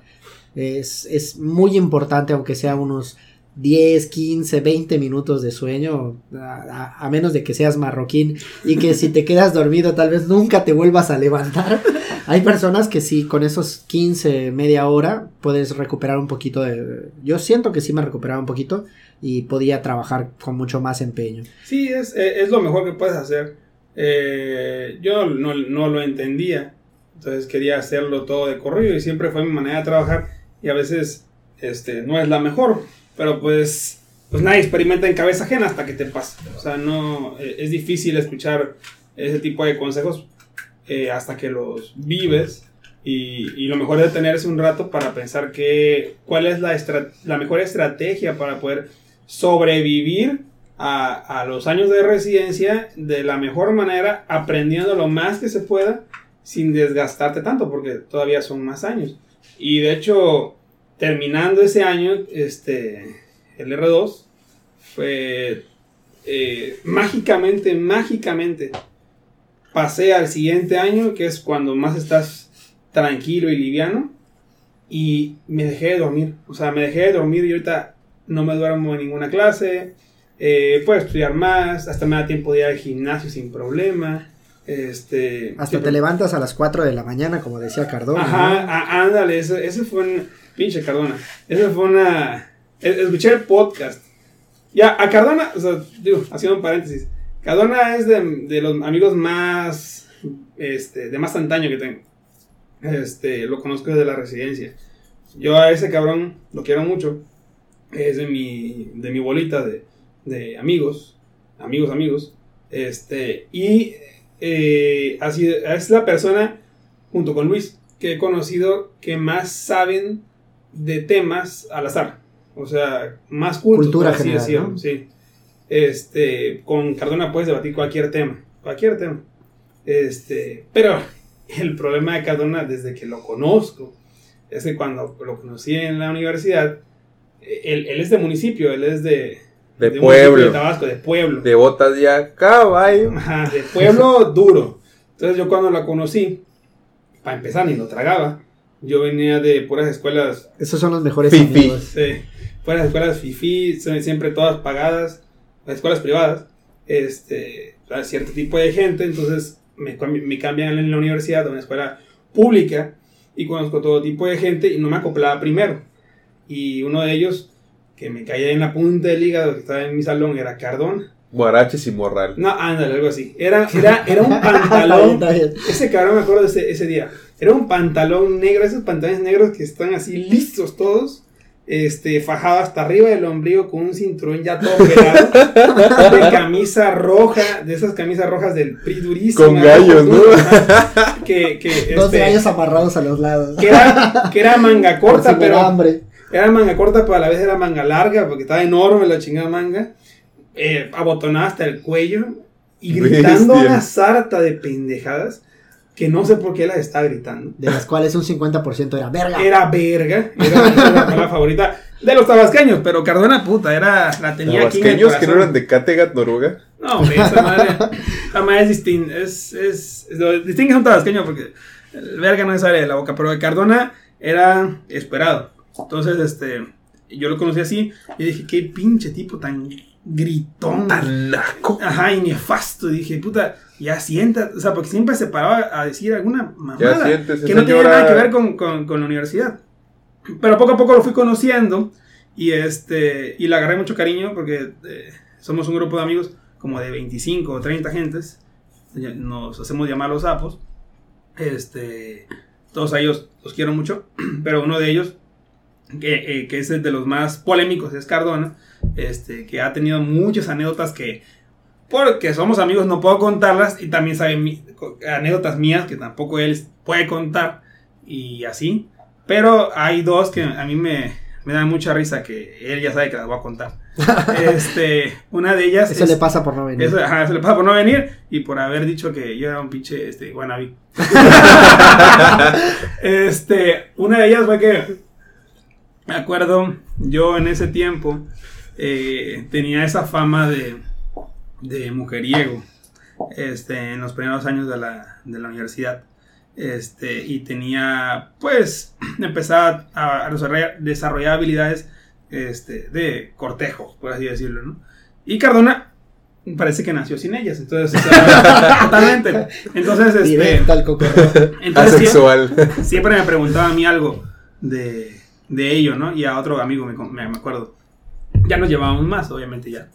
Speaker 1: Es, es muy importante, aunque sea unos 10, 15, 20 minutos de sueño, a, menos de que seas marroquín y que si te quedas dormido tal vez nunca te vuelvas a levantar. [LAUGHS] Hay personas que sí, con esos 15, media hora, puedes recuperar un poquito de... Yo siento que sí me recuperaba un poquito y podía trabajar con mucho más empeño.
Speaker 2: Sí, es, eh, es lo mejor que puedes hacer. Eh, yo no, no lo entendía, entonces quería hacerlo todo de corrido y siempre fue mi manera de trabajar y a veces este, no es la mejor, pero pues, pues nadie experimenta en cabeza ajena hasta que te pasa. O sea, no, eh, es difícil escuchar ese tipo de consejos eh, hasta que los vives y, y lo mejor es detenerse un rato para pensar que, cuál es la, la mejor estrategia para poder sobrevivir a, a los años de residencia de la mejor manera, aprendiendo lo más que se pueda sin desgastarte tanto, porque todavía son más años. Y de hecho, terminando ese año, este, el R2 fue eh, mágicamente, mágicamente, pasé al siguiente año, que es cuando más estás tranquilo y liviano, y me dejé de dormir. O sea, me dejé de dormir y ahorita no me duermo en ninguna clase. Eh, puedo estudiar más, hasta me da tiempo de ir al gimnasio sin problema. Este,
Speaker 1: Hasta te levantas a las 4 de la mañana, como decía Cardona.
Speaker 2: Ajá,
Speaker 1: ¿no?
Speaker 2: ándale, ese, ese fue un. Pinche Cardona. Ese fue una. es- Escuché el podcast. Ya, a Cardona, o sea, digo, haciendo un paréntesis. Cardona es de, de los amigos más. Este, de más antaño que tengo. Este, lo conozco desde la residencia. Yo a ese cabrón lo quiero mucho. Es de mi, de mi bolita de, de amigos. Amigos, amigos. Este, y eh, ha sido- es la persona, junto con Luis, que he conocido que más saben de temas al azar. O sea, más cultos,
Speaker 1: Cultura
Speaker 2: así
Speaker 1: general, ¿no?
Speaker 2: sí. Este, con Cardona puedes debatir cualquier tema, cualquier tema. Este, pero [LAUGHS] el problema de Cardona desde que lo conozco es que cuando lo conocí en la universidad, eh, él, él es de municipio, él es de,
Speaker 3: De pueblo.
Speaker 2: de Tabasco, de pueblo.
Speaker 3: De botas de a caballo.
Speaker 2: Ajá, de [LAUGHS] pueblo duro. Entonces yo cuando la conocí, para empezar ni lo tragaba. Yo venía de puras escuelas,
Speaker 1: Esos son los mejores
Speaker 3: Fifi.
Speaker 1: amigos.
Speaker 2: eh, puras escuelas fifi, son siempre todas pagadas, escuelas privadas, este, a cierto tipo de gente, entonces me cambian en la universidad a una escuela pública y conozco todo tipo de gente y no me acoplaba primero. Y uno de ellos, que me caía en la punta del hígado, que estaba en mi salón, era Cardona.
Speaker 3: Guaraches y morral.
Speaker 2: No, ándale, algo así. Era, [LAUGHS] era, era un
Speaker 1: Está bien,
Speaker 2: pantalón.
Speaker 1: está bien.
Speaker 2: ese cabrón me acuerdo de ese, ese día. Era un pantalón negro, esos pantalones negros que están así listos todos. este, fajado hasta arriba del ombligo con un cinturón ya todo pelado, de camisa roja, de esas camisas rojas del PRI durísima.
Speaker 3: Con gallos, ¿no?
Speaker 2: Que, que,
Speaker 1: Dos
Speaker 2: este,
Speaker 1: gallos amarrados a los lados.
Speaker 2: que era, que era manga
Speaker 1: Por
Speaker 2: corta, pero
Speaker 1: hambre.
Speaker 2: Era manga corta, pero a la vez era manga larga, porque estaba enorme la chingada manga, eh, abotonada hasta el cuello, y gritando
Speaker 3: Bestia.
Speaker 2: una sarta de pendejadas, que no sé por qué las estaba gritando.
Speaker 1: De las cuales un 50% era verga.
Speaker 2: Era verga, era la palabra favorita de los tabasqueños, pero Cardona, puta, era, la tenía aquí en el
Speaker 3: Tabasqueños que no eran de Kattegat, Noruega.
Speaker 2: No, hombre, esa madre, esa madre es distinta. Es, es, es, distingue a un tabasqueño porque el verga no le sale de la boca, pero de Cardona era esperado. Entonces, este, yo lo conocí así y dije, qué pinche tipo tan gritón.
Speaker 3: Tan naco.
Speaker 2: Ajá, y nefasto. Y dije, puta, ya sienta. O sea, porque siempre se paraba a decir alguna mamada.
Speaker 3: siéntese,
Speaker 2: que no tenía nada que ver con, con- con la universidad. Pero poco a poco lo fui conociendo. Y este y le agarré mucho cariño porque eh, somos un grupo de amigos como de 25 o 30 gentes. Nos hacemos llamar los sapos. Este, todos a ellos los quiero mucho. [CLEARS THROAT] Pero uno de ellos, que, eh, que es el de los más polémicos, es Cardona. Este, que ha tenido muchas anécdotas que, porque somos amigos, no puedo contarlas. Y también sabe mi- anécdotas mías que tampoco él puede contar. Y así. Pero hay dos que a mí me, me dan mucha risa que él ya sabe que las voy a contar. [LAUGHS] este, una de ellas
Speaker 1: Eso
Speaker 2: es-
Speaker 1: le pasa por no venir.
Speaker 2: eso, ajá, eso le pasa por no venir y por haber dicho que yo era un pinche este, wannabe. [LAUGHS] [LAUGHS] este, una de ellas fue que, me acuerdo, yo en ese tiempo eh, tenía esa fama de, de mujeriego este, en los primeros años de la, de la universidad. Este, y tenía, pues, [CLEARS THROAT] empezaba a, desarrollar, desarrollar habilidades este, de cortejo, por así decirlo, ¿no? Y Cardona parece que nació sin ellas, entonces, o sea, [LAUGHS] totalmente. Entonces, este,
Speaker 1: Directo al cocorro.
Speaker 2: entonces sie-
Speaker 3: Asexual.
Speaker 2: siempre me preguntaba a mí algo de, de ello, ¿no? Y a otro amigo me, me, acuerdo. Ya nos llevábamos más, obviamente ya.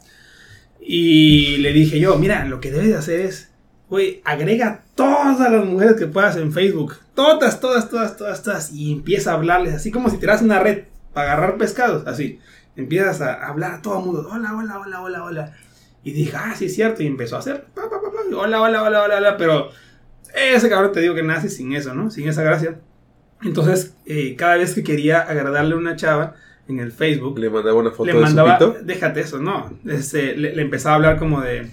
Speaker 2: Y le dije yo, mira, lo que debes de hacer es, güey, agrega todas las mujeres que puedas en Facebook. Todas, todas, todas, todas, todas. Y empieza a hablarles, así como si tiras una red para agarrar pescados, así. Empiezas a hablar a todo el mundo, hola, hola, hola, hola, hola. Y dije, ah, sí es cierto. Y empezó a hacer, pa, pa, pa, hola, hola, hola, hola, hola. Pero ese cabrón te digo que nace sin eso, ¿no? Sin esa gracia. Entonces, eh, cada vez que quería agradarle a una chava en el Facebook,
Speaker 3: Le mandaba una foto
Speaker 2: le
Speaker 3: de
Speaker 2: mandaba,
Speaker 3: su pito.
Speaker 2: déjate eso, no, este, le, le empezaba a hablar como de,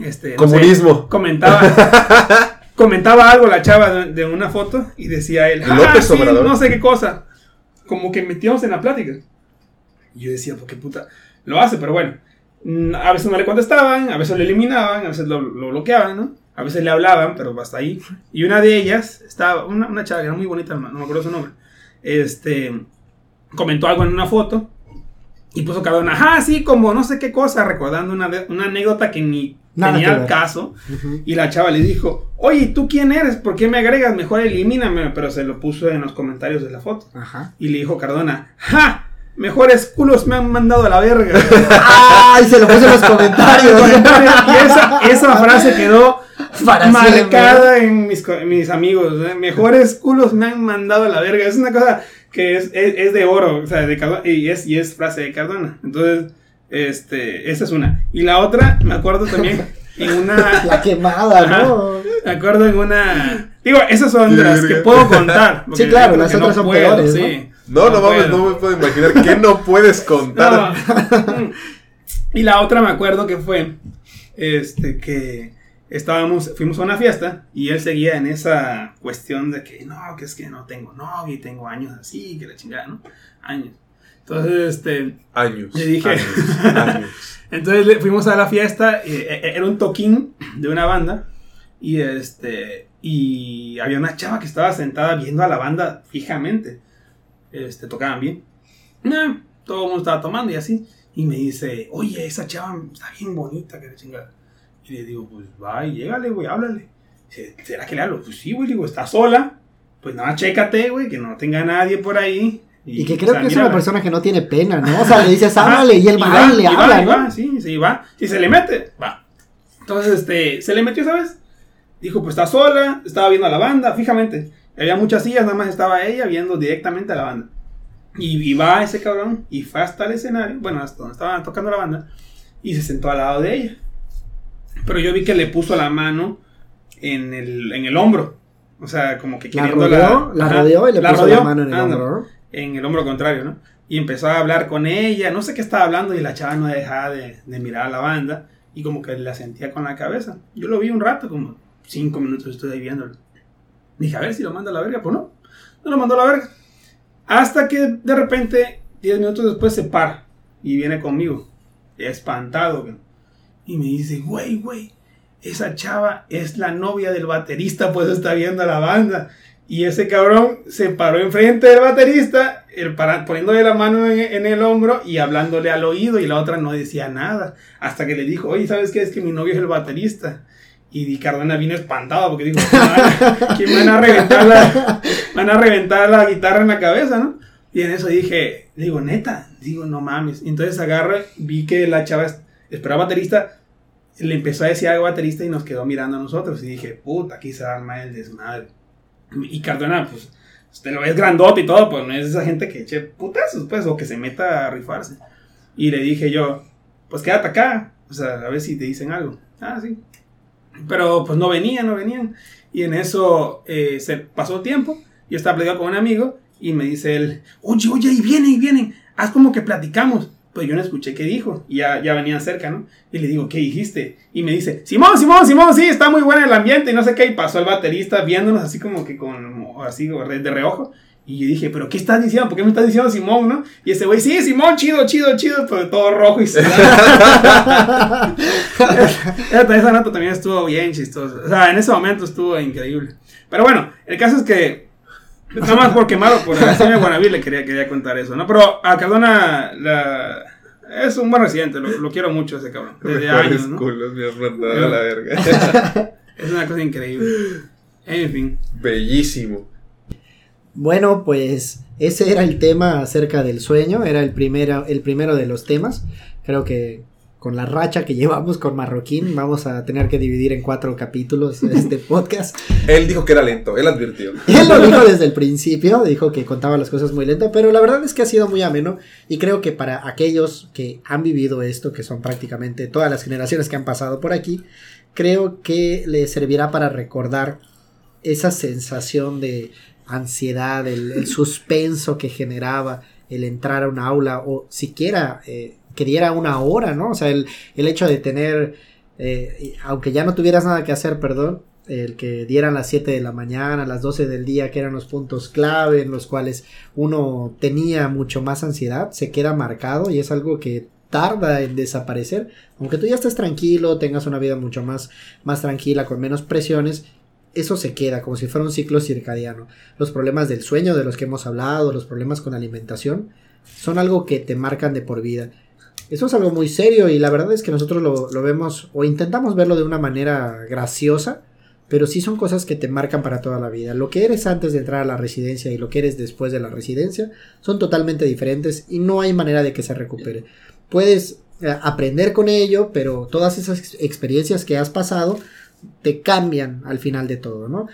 Speaker 2: este, no sé,
Speaker 3: Comunismo.
Speaker 2: comentaba, [LAUGHS] comentaba algo la chava de, de una foto y decía él, "Ah,
Speaker 3: López
Speaker 2: sí,
Speaker 3: Obrador".
Speaker 2: no sé qué cosa, como que metíamos en la plática. Y yo decía, ¿por qué puta? Lo hace, pero bueno, mm, a veces no le contestaban, a veces lo eliminaban, a veces lo, lo bloqueaban, ¿no? A veces le hablaban, pero hasta ahí. Y una de ellas, estaba, una, una chava que era muy bonita, no me acuerdo su nombre, este, comentó algo en una foto y puso Cardona, ah, sí, como no sé qué cosa, recordando una, una anécdota que ni
Speaker 1: Nada
Speaker 2: tenía
Speaker 1: ver.
Speaker 2: caso.
Speaker 1: Ujú.
Speaker 2: Y la chava le dijo, oye, ¿tú quién eres? ¿Por qué me agregas? Mejor elimíname. Pero se lo puso en los comentarios de la foto.
Speaker 1: Ajá.
Speaker 2: Y le dijo Cardona, ¡ja! Mejores culos me han mandado a la verga. [LAUGHS]
Speaker 1: ¡Ay! Se lo puse en los [LAUGHS] comentarios.
Speaker 2: y esa, esa frase quedó
Speaker 1: Para
Speaker 2: marcada en mis, co- en mis amigos. ¿eh? Mejores culos me han mandado a la verga. Es una cosa que es, es, es de oro. O sea, de Cardona, y, es, y es frase de Cardona. Entonces, este, esa es una. Y la otra, me acuerdo también [LAUGHS] en una...
Speaker 1: La quemada, ¿no?
Speaker 2: Me acuerdo en una. Digo, esas son de las que puedo contar.
Speaker 1: Sí, claro, las otras son peores,
Speaker 2: sí.
Speaker 3: No, no, mames,
Speaker 2: puedo.
Speaker 3: no me puedo imaginar qué no puedes [LAUGHS] contar.
Speaker 2: No. y la otra me acuerdo que fue. Este, que estábamos, fuimos a una fiesta y él seguía en esa cuestión de que no, que es que no tengo novia y tengo años así, que la chingada, ¿no? Años. Entonces, este,
Speaker 3: Años.
Speaker 2: Le dije.
Speaker 3: Años. [LAUGHS] años.
Speaker 2: Entonces le- fuimos a la fiesta, eh, eh, era un toquín de una banda y este y había una chava que estaba sentada viendo a la banda fijamente. Este tocaban bien. Todo el mundo estaba tomando y así y me dice, "Oye, esa chava está bien bonita, que chingada." Y le digo, "Pues va y llégale, güey, háblale." Dice, ¿será que le hablo? Pues sí, güey, digo, está sola. Pues nada, chécate, güey, que no tenga nadie por ahí.
Speaker 1: Y que
Speaker 2: o
Speaker 1: creo
Speaker 2: sea,
Speaker 1: que es una persona que no tiene pena, ¿no? O sea, le dices, [LAUGHS] háblale y él va, y le
Speaker 2: y va,
Speaker 1: habla,
Speaker 2: y
Speaker 1: ¿no?
Speaker 2: va, sí, sí, va. Si se le mete, va. Entonces, este, se le metió, ¿sabes? Dijo, pues está sola, estaba viendo a la banda, fijamente. Había muchas sillas, nada más estaba ella viendo directamente a la banda. Y, y va ese cabrón y fue hasta el escenario, bueno, hasta donde estaban tocando la banda, y se sentó al lado de ella. Pero yo vi que le puso la mano en el, en el hombro. O sea, como que
Speaker 1: La rodeó, la rodeó y le
Speaker 2: la
Speaker 1: puso
Speaker 2: rodeó,
Speaker 1: la mano en el
Speaker 2: anda,
Speaker 1: hombro.
Speaker 2: En el hombro contrario, ¿no? Y empezó a hablar con ella, no sé qué estaba hablando y la chava no dejaba de, de mirar a la banda y como que la sentía con la cabeza. Yo lo vi un rato, como cinco minutos estuve ahí viéndolo. Dije, a ver si lo manda a la verga, pues no, no lo mandó a la verga. Hasta que de repente, diez minutos después se para y viene conmigo, espantado. Y me dice, güey, güey, esa chava es la novia del baterista, pues está viendo a la banda. Y ese cabrón se paró enfrente del baterista, el para- poniéndole la mano en, en el hombro y hablándole al oído, y la otra no decía nada. Hasta que le dijo, oye, ¿sabes qué? Es que mi novio es el baterista. Y Di Cardona vino espantado porque dijo, ¿quién van a, reventar la, van a reventar la guitarra en la cabeza, no? Y en eso dije, digo, neta, digo, no mames. Y entonces agarro, vi que la chava es- esperaba baterista, le empezó a decir algo baterista y nos quedó mirando a nosotros. Y dije, puta, aquí se arma el desmadre. Y Cardona, pues, usted lo ves grandote y todo, pues no es esa gente que eche putazos, pues, o que se meta a rifarse. Y le dije yo, pues quédate acá, o sea, a ver si te dicen algo. Ah, sí. Pero pues no venían, no venían. Y en eso eh, se pasó tiempo, yo estaba platicando con un amigo y me dice él, oye, oye, ahí vienen, ahí vienen, haz como que platicamos. Pues yo no escuché qué dijo, y ya, ya venían cerca, ¿no? Y le digo, ¿qué dijiste? Y me dice, Simón, Simón, Simón, sí, está muy bueno el ambiente, y no sé qué, y pasó el baterista viéndonos así como que con, así de reojo. Y yo dije, ¿pero qué estás diciendo? ¿Por qué me estás diciendo Simón, no? Y ese güey, sí, Simón, chido, chido, chido, pero todo rojo y [LAUGHS] Esa esa nota también estuvo bien chistosa. O sea, en ese momento estuvo increíble. Pero bueno, el caso es que. Nada más por quemarlo por el señor Guanabí le quería, quería contar eso, ¿no? Pero a Cardona la, es un buen residente, lo, lo quiero mucho ese cabrón. Desde
Speaker 3: Mejores
Speaker 2: años, ¿no?
Speaker 3: culos me has mandado a la verga. [LAUGHS]
Speaker 2: Es una cosa increíble. En fin.
Speaker 3: Bellísimo.
Speaker 1: Bueno, pues ese era el tema acerca del sueño, era el primero, el primero de los temas. Creo que con la racha que llevamos con Marroquín vamos a tener que dividir en cuatro capítulos este [LAUGHS] podcast.
Speaker 3: Él dijo que era lento, él advirtió. [LAUGHS]
Speaker 1: Él lo dijo [LAUGHS] desde el principio, dijo que contaba las cosas muy lento, pero la verdad es que ha sido muy ameno y creo que para aquellos que han vivido esto, que son prácticamente todas las generaciones que han pasado por aquí, creo que les servirá para recordar esa sensación de ansiedad, el, suspenso que generaba el entrar a una aula o siquiera eh, que diera una hora, ¿no? O sea, el, el hecho de tener, eh, aunque ya no tuvieras nada que hacer, perdón, el que dieran las 7 de la mañana, las 12 del día, que eran los puntos clave en los cuales uno tenía mucho más ansiedad, se queda marcado y es algo que tarda en desaparecer, aunque tú ya estés tranquilo, tengas una vida mucho más, más tranquila, con menos presiones, eso se queda como si fuera un ciclo circadiano. Los problemas del sueño de los que hemos hablado, los problemas con alimentación, son algo que te marcan de por vida. Eso es algo muy serio y la verdad es que nosotros lo, vemos o intentamos verlo de una manera graciosa, pero sí son cosas que te marcan para toda la vida. Lo que eres antes de entrar a la residencia y lo que eres después de la residencia son totalmente diferentes y no hay manera de que se recupere. Puedes eh, aprender con ello, pero todas esas ex- experiencias que has pasado te cambian al final de todo, ¿no?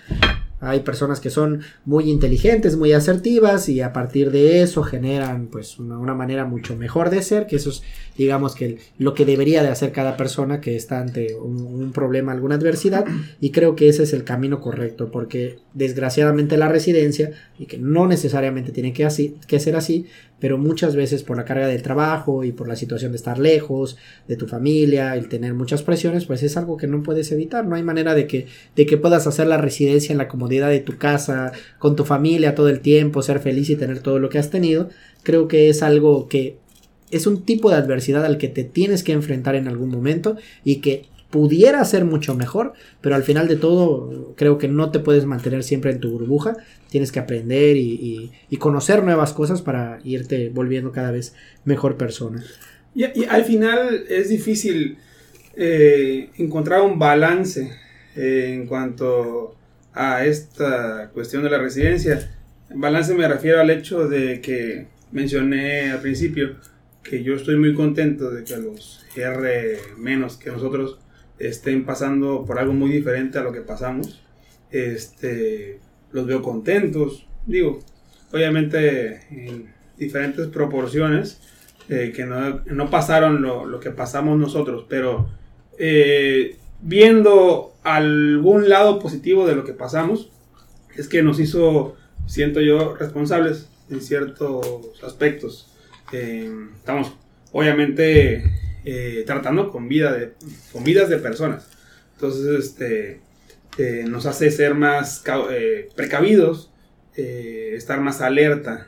Speaker 1: Hay personas que son muy inteligentes, muy asertivas y a partir de eso generan pues una, manera mucho mejor de ser, que eso es digamos que lo que debería de hacer cada persona que está ante un, un problema, alguna adversidad y creo que ese es el camino correcto porque desgraciadamente la residencia y que no necesariamente tiene que, así, que ser así, pero muchas veces por la carga del trabajo y por la situación de estar lejos de tu familia, el tener muchas presiones, pues es algo que no puedes evitar, no hay manera de que, de que puedas hacer la residencia en la comodidad de tu casa, con tu familia todo el tiempo, ser feliz y tener todo lo que has tenido, creo que es algo que es un tipo de adversidad al que te tienes que enfrentar en algún momento y que pudiera ser mucho mejor, pero al final de todo creo que no te puedes mantener siempre en tu burbuja, tienes que aprender y, conocer nuevas cosas para irte volviendo cada vez mejor persona.
Speaker 2: Y, y al final es difícil eh, encontrar un balance eh, en cuanto a esta cuestión de la residencia. Balance me refiero al hecho de que mencioné al principio que yo estoy muy contento de que los R menos que nosotros estén pasando por algo muy diferente a lo que pasamos. Este, los veo contentos. Digo, obviamente en, diferentes proporciones eh, que no, no pasaron lo, lo, que pasamos nosotros, pero eh, viendo algún lado positivo de lo que pasamos, es que nos hizo, siento yo, responsables en ciertos aspectos. Eh, estamos, obviamente, eh, tratando con, vida de, con vidas de personas. Entonces, este, eh, nos hace ser más eh, precavidos, estar más alerta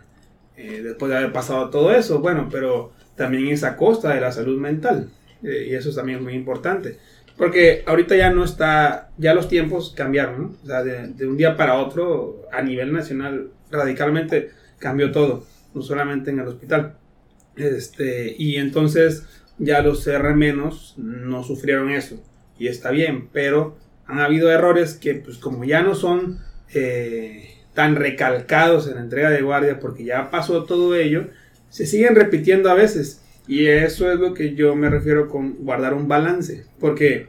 Speaker 2: después de haber pasado todo eso. Bueno, pero también es a costa de la salud mental. y eso también es muy importante. Porque ahorita ya no está, ya los tiempos cambiaron. O sea, de, de un día para otro, a nivel nacional, radicalmente cambió todo, no solamente en el hospital. Este, y entonces ya los menos no sufrieron eso. Y está bien, pero han habido errores que, pues como ya no son eh, tan recalcados en la entrega de guardia, porque ya pasó todo ello, se siguen repitiendo a veces. Y eso es lo que yo me refiero con guardar un balance. Porque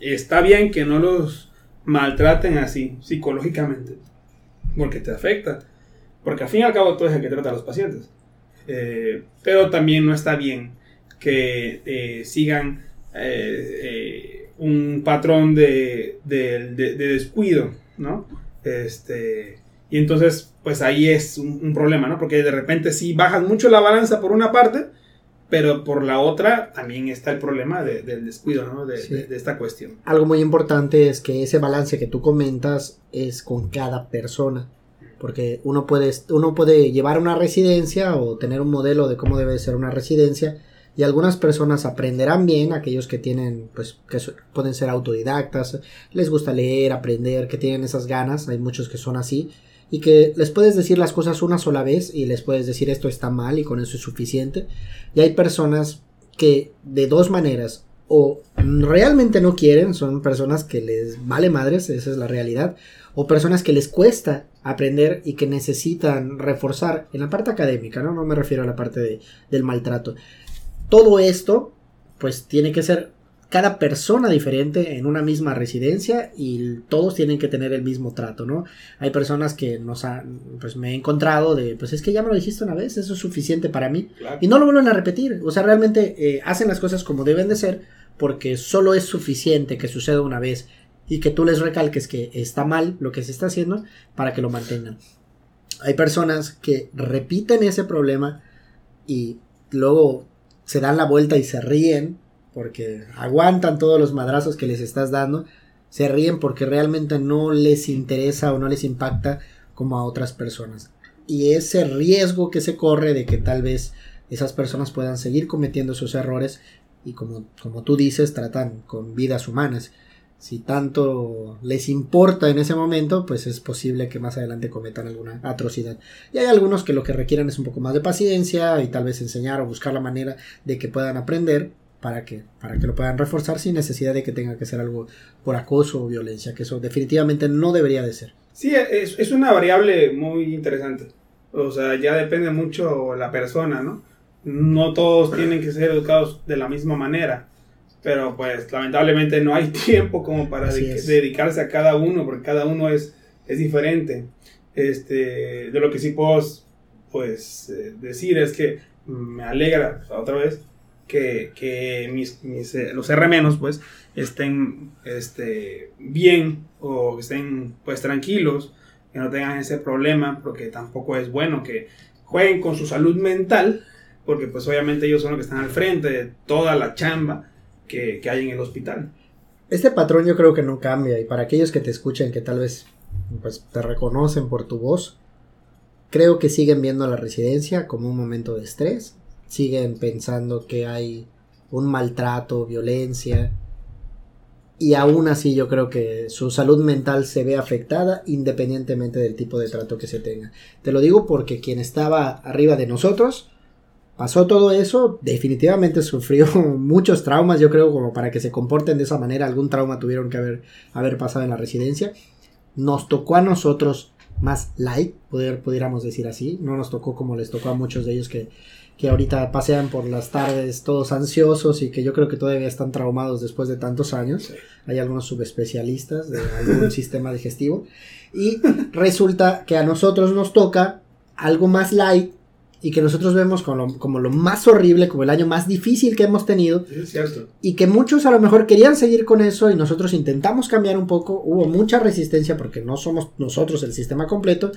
Speaker 2: está bien que no los maltraten así psicológicamente. Porque te afecta. Porque al fin y al cabo tú es el que trata a los pacientes. Eh, pero también no está bien que eh, sigan eh, un patrón de, de, de, descuido, ¿no? Este, y entonces, pues ahí es un, un, problema, ¿no? Porque de repente sí bajas mucho la balanza por una parte, pero por la otra también está el problema de, del descuido, ¿no? De, sí. de, esta cuestión.
Speaker 1: Algo muy importante es que ese balance que tú comentas es con cada persona. Porque uno puede, uno puede llevar una residencia o tener un modelo de cómo debe ser una residencia y algunas personas aprenderán bien, aquellos que tienen, pues, que pueden ser autodidactas, les gusta leer, aprender, que tienen esas ganas, hay muchos que son así, y que les puedes decir las cosas una sola vez y les puedes decir esto está mal y con eso es suficiente. Y hay personas que de dos maneras, o realmente no quieren, son personas que les vale madres, esa es la realidad, o personas que les cuesta aprender y que necesitan reforzar en la parte académica, no, no me refiero a la parte de, del maltrato todo esto, pues tiene que ser cada persona diferente en una misma residencia y todos tienen que tener el mismo trato, ¿no? Hay personas que nos han, pues me he encontrado de, pues es que ya me lo dijiste una vez, eso es suficiente para mí. Claro. Y no lo vuelven a repetir, o sea, realmente eh, hacen las cosas como deben de ser porque solo es suficiente que suceda una vez y que tú les recalques que está mal lo que se está haciendo para que lo mantengan. Hay personas que repiten ese problema y luego se dan la vuelta y se ríen porque aguantan todos los madrazos que les estás dando, se ríen porque realmente no les interesa o no les impacta como a otras personas. Y ese riesgo que se corre de que tal vez esas personas puedan seguir cometiendo sus errores y como, como tú dices, tratan con vidas humanas. Si tanto les importa en ese momento, pues es posible que más adelante cometan alguna atrocidad. Y hay algunos que lo que requieren es un poco más de paciencia y tal vez enseñar o buscar la manera de que puedan aprender para que, para que lo puedan reforzar sin necesidad de que tenga que ser algo por acoso o violencia, que eso definitivamente no debería de ser.
Speaker 2: Sí, es, es una variable muy interesante. O sea, ya depende mucho la persona, ¿no? No todos tienen que ser educados de la misma manera pero pues lamentablemente no hay [LAUGHS] tiempo como para de dedicarse a cada uno, porque cada uno es, es diferente. Este, de lo que sí puedo pues, eh, decir es que me alegra otra vez que, que mis, mis, eh, los R pues estén este, bien o estén pues tranquilos, que no tengan ese problema, porque tampoco es bueno que jueguen con su salud mental, porque pues obviamente ellos son los que están al frente de toda la chamba que, hay en el hospital.
Speaker 1: Este patrón yo creo que no cambia y para aquellos que te escuchen que tal vez pues, te reconocen por tu voz, creo que siguen viendo la residencia como un momento de estrés, siguen pensando que hay un maltrato, violencia y aún así yo creo que su salud mental se ve afectada independientemente del tipo de trato que se tenga. Te lo digo porque quien estaba arriba de nosotros pasó todo eso, definitivamente sufrió [LAUGHS] muchos traumas, yo creo, como para que se comporten de esa manera, algún trauma tuvieron que haber, haber pasado en la residencia. Nos tocó a nosotros más light, poder, pudiéramos decir así, no nos tocó como les tocó a muchos de ellos que, que ahorita pasean por las tardes todos ansiosos y que yo creo que todavía están traumados después de tantos años. Sí. Hay algunos subespecialistas de [LAUGHS] algún sistema digestivo. Y resulta que a nosotros nos toca algo más light y que nosotros vemos como lo, como lo más horrible, como el año más difícil que hemos tenido,
Speaker 2: Es cierto.
Speaker 1: y que muchos a lo mejor querían seguir con eso y nosotros intentamos cambiar un poco, hubo mucha resistencia porque no somos nosotros el sistema completo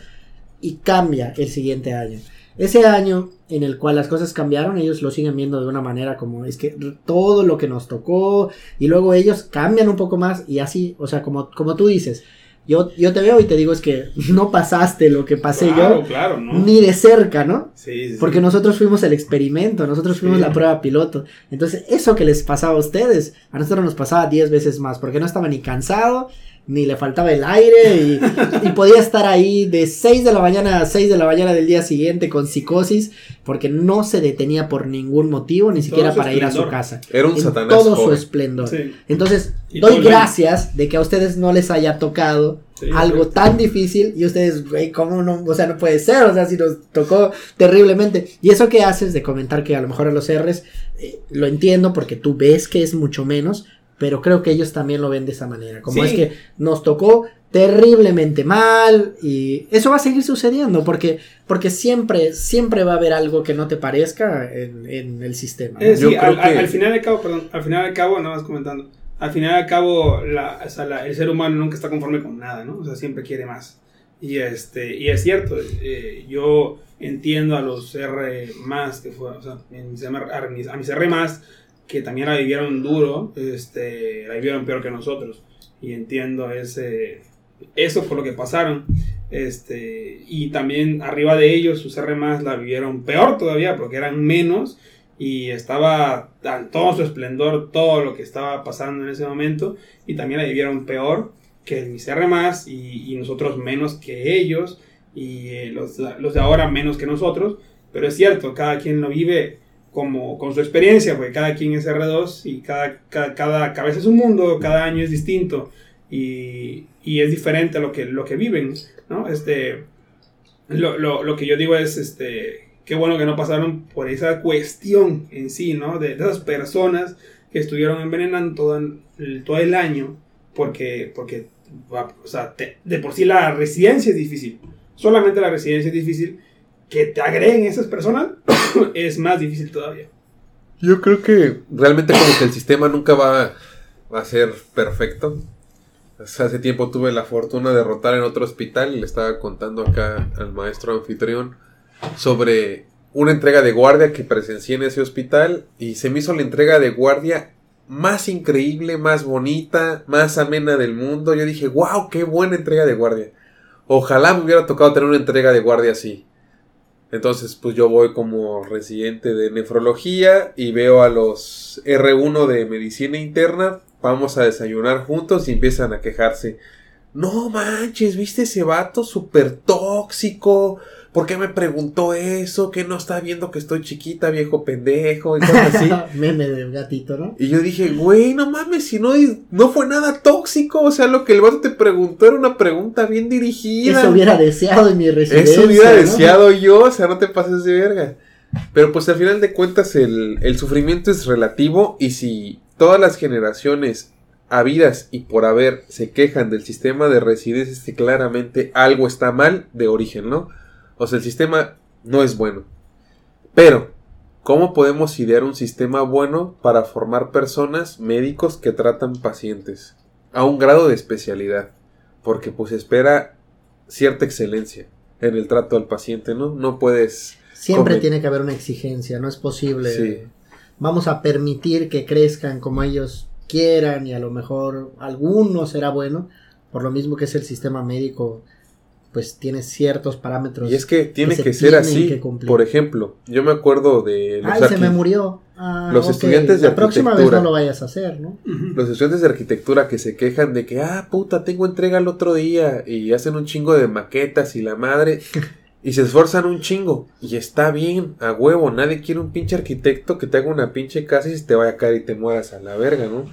Speaker 1: y cambia el siguiente año. Ese año en el cual las cosas cambiaron, ellos lo siguen viendo de una manera como es que todo lo que nos tocó y luego ellos cambian un poco más y así, o sea, como, como tú dices, yo, yo te veo y te digo es que no pasaste lo que pasé
Speaker 2: claro,
Speaker 1: yo
Speaker 2: claro, ¿no?
Speaker 1: ni de cerca, ¿no?
Speaker 2: Sí, sí,
Speaker 1: Porque
Speaker 2: sí.
Speaker 1: nosotros fuimos el experimento, nosotros fuimos
Speaker 2: Sí.
Speaker 1: la prueba piloto. Entonces, eso que les pasaba a ustedes, a nosotros nos pasaba 10 veces más, porque no estaba ni cansado, ni le faltaba el aire, y, y podía estar ahí de 6 de la mañana a 6 de la mañana del día siguiente con psicosis, porque no se detenía por ningún motivo, ni siquiera para ir a su casa.
Speaker 3: Era un
Speaker 1: en
Speaker 3: satanás
Speaker 1: todo su esplendor.
Speaker 2: Sí,
Speaker 1: Entonces,
Speaker 2: Y
Speaker 1: doy gracias de que a ustedes no les haya tocado
Speaker 2: sí,
Speaker 1: algo
Speaker 2: sí.
Speaker 1: tan difícil y ustedes, güey, ¿cómo no? O sea, no puede ser, o sea, si nos tocó terriblemente. Y eso que haces de comentar que a lo mejor a los R's, eh, lo entiendo porque tú ves que es mucho menos, pero creo que ellos también lo ven de esa manera. Como
Speaker 2: Sí.
Speaker 1: es que nos tocó terriblemente mal y eso va a seguir sucediendo porque porque siempre siempre va a haber algo que no te parezca en, en el sistema ¿no?
Speaker 3: Yo
Speaker 2: decir,
Speaker 3: creo
Speaker 2: al,
Speaker 3: que-
Speaker 2: al final de cabo, perdón, al final de cabo, nada más comentando, al final de cabo, la, o sea, la- el ser humano nunca está conforme con nada, ¿no? O sea, siempre quiere más. Y, este, y es cierto, eh, yo entiendo a los R más, que fue, o sea, a mis, a mis R más, que también la vivieron duro, este, la vivieron peor que nosotros. Y entiendo ese, eso por lo que pasaron. Este, y también arriba de ellos, sus R más la vivieron peor todavía, porque eran menos y estaba en todo su esplendor todo lo que estaba pasando en ese momento y también la vivieron peor que mis R más y, y nosotros menos que ellos y eh, los, los de ahora menos que nosotros pero es cierto cada quien lo vive como con su experiencia porque cada quien es R2 y cada, cada, cada cabeza es un mundo cada año es distinto y, y es diferente a lo que, lo que viven ¿no? este, lo, lo, lo que yo digo es este qué bueno que no pasaron por esa cuestión en sí, ¿no? De, de esas personas que estuvieron envenenando todo el, todo el año porque, porque o sea, te- de por sí la residencia es difícil. Solamente la residencia es difícil. Que te agreguen esas personas [COUGHS] es más difícil todavía.
Speaker 3: Yo creo que realmente como que el sistema nunca va a ser perfecto. Hace tiempo tuve la fortuna de rotar en otro hospital y le estaba contando acá al maestro anfitrión sobre una entrega de guardia que presencié en ese hospital y se me hizo la entrega de guardia más increíble, más bonita, más amena del mundo. Yo dije, wow, qué buena entrega de guardia. Ojalá me hubiera tocado tener una entrega de guardia así. Entonces, pues yo voy como residente de nefrología y veo a los R1 de medicina interna. Vamos a desayunar juntos y empiezan a quejarse. No manches, ¿viste ese vato súper tóxico? ¿Por qué me preguntó eso? ¿Que no está viendo que estoy chiquita, viejo pendejo? Y cosas así. [LAUGHS]
Speaker 1: meme del gatito no
Speaker 3: Y yo dije, güey, no mames, si no, no fue nada tóxico. O sea, lo que el vato te preguntó era una pregunta bien dirigida.
Speaker 1: eso hubiera deseado en mi residencia
Speaker 3: Eso hubiera
Speaker 1: ¿no?
Speaker 3: deseado yo, o sea, no te pases de verga. Pero pues al final de cuentas el, el sufrimiento es relativo y si todas las generaciones habidas y por haber se quejan del sistema de residencia es que claramente algo está mal de origen, ¿no? O sea, el sistema no es bueno. Pero, ¿cómo podemos idear un sistema bueno para formar personas, médicos que tratan pacientes? A un grado de especialidad. Porque pues espera cierta excelencia en el trato al paciente, ¿no? No puedes...
Speaker 1: siempre tiene que haber una exigencia no es posible
Speaker 3: Sí.
Speaker 1: vamos a permitir que crezcan como ellos quieran y a lo mejor alguno será bueno por lo mismo que es el sistema médico pues tiene ciertos parámetros
Speaker 3: Y es que tiene
Speaker 1: se
Speaker 3: que, ser así.
Speaker 1: que.
Speaker 3: Por ejemplo, yo me acuerdo de los,
Speaker 1: ay se me murió Ah,
Speaker 3: los estudiantes de
Speaker 1: la próxima vez
Speaker 3: arquitectura.
Speaker 1: no lo vayas a hacer no
Speaker 3: los estudiantes de arquitectura que se quejan de que, ah, puta, tengo entrega el otro día y hacen un chingo de maquetas y la madre y se esfuerzan un chingo y está bien, a huevo, nadie quiere un pinche arquitecto que te haga una pinche casa y se te vaya a caer y te mueras a la verga, ¿no?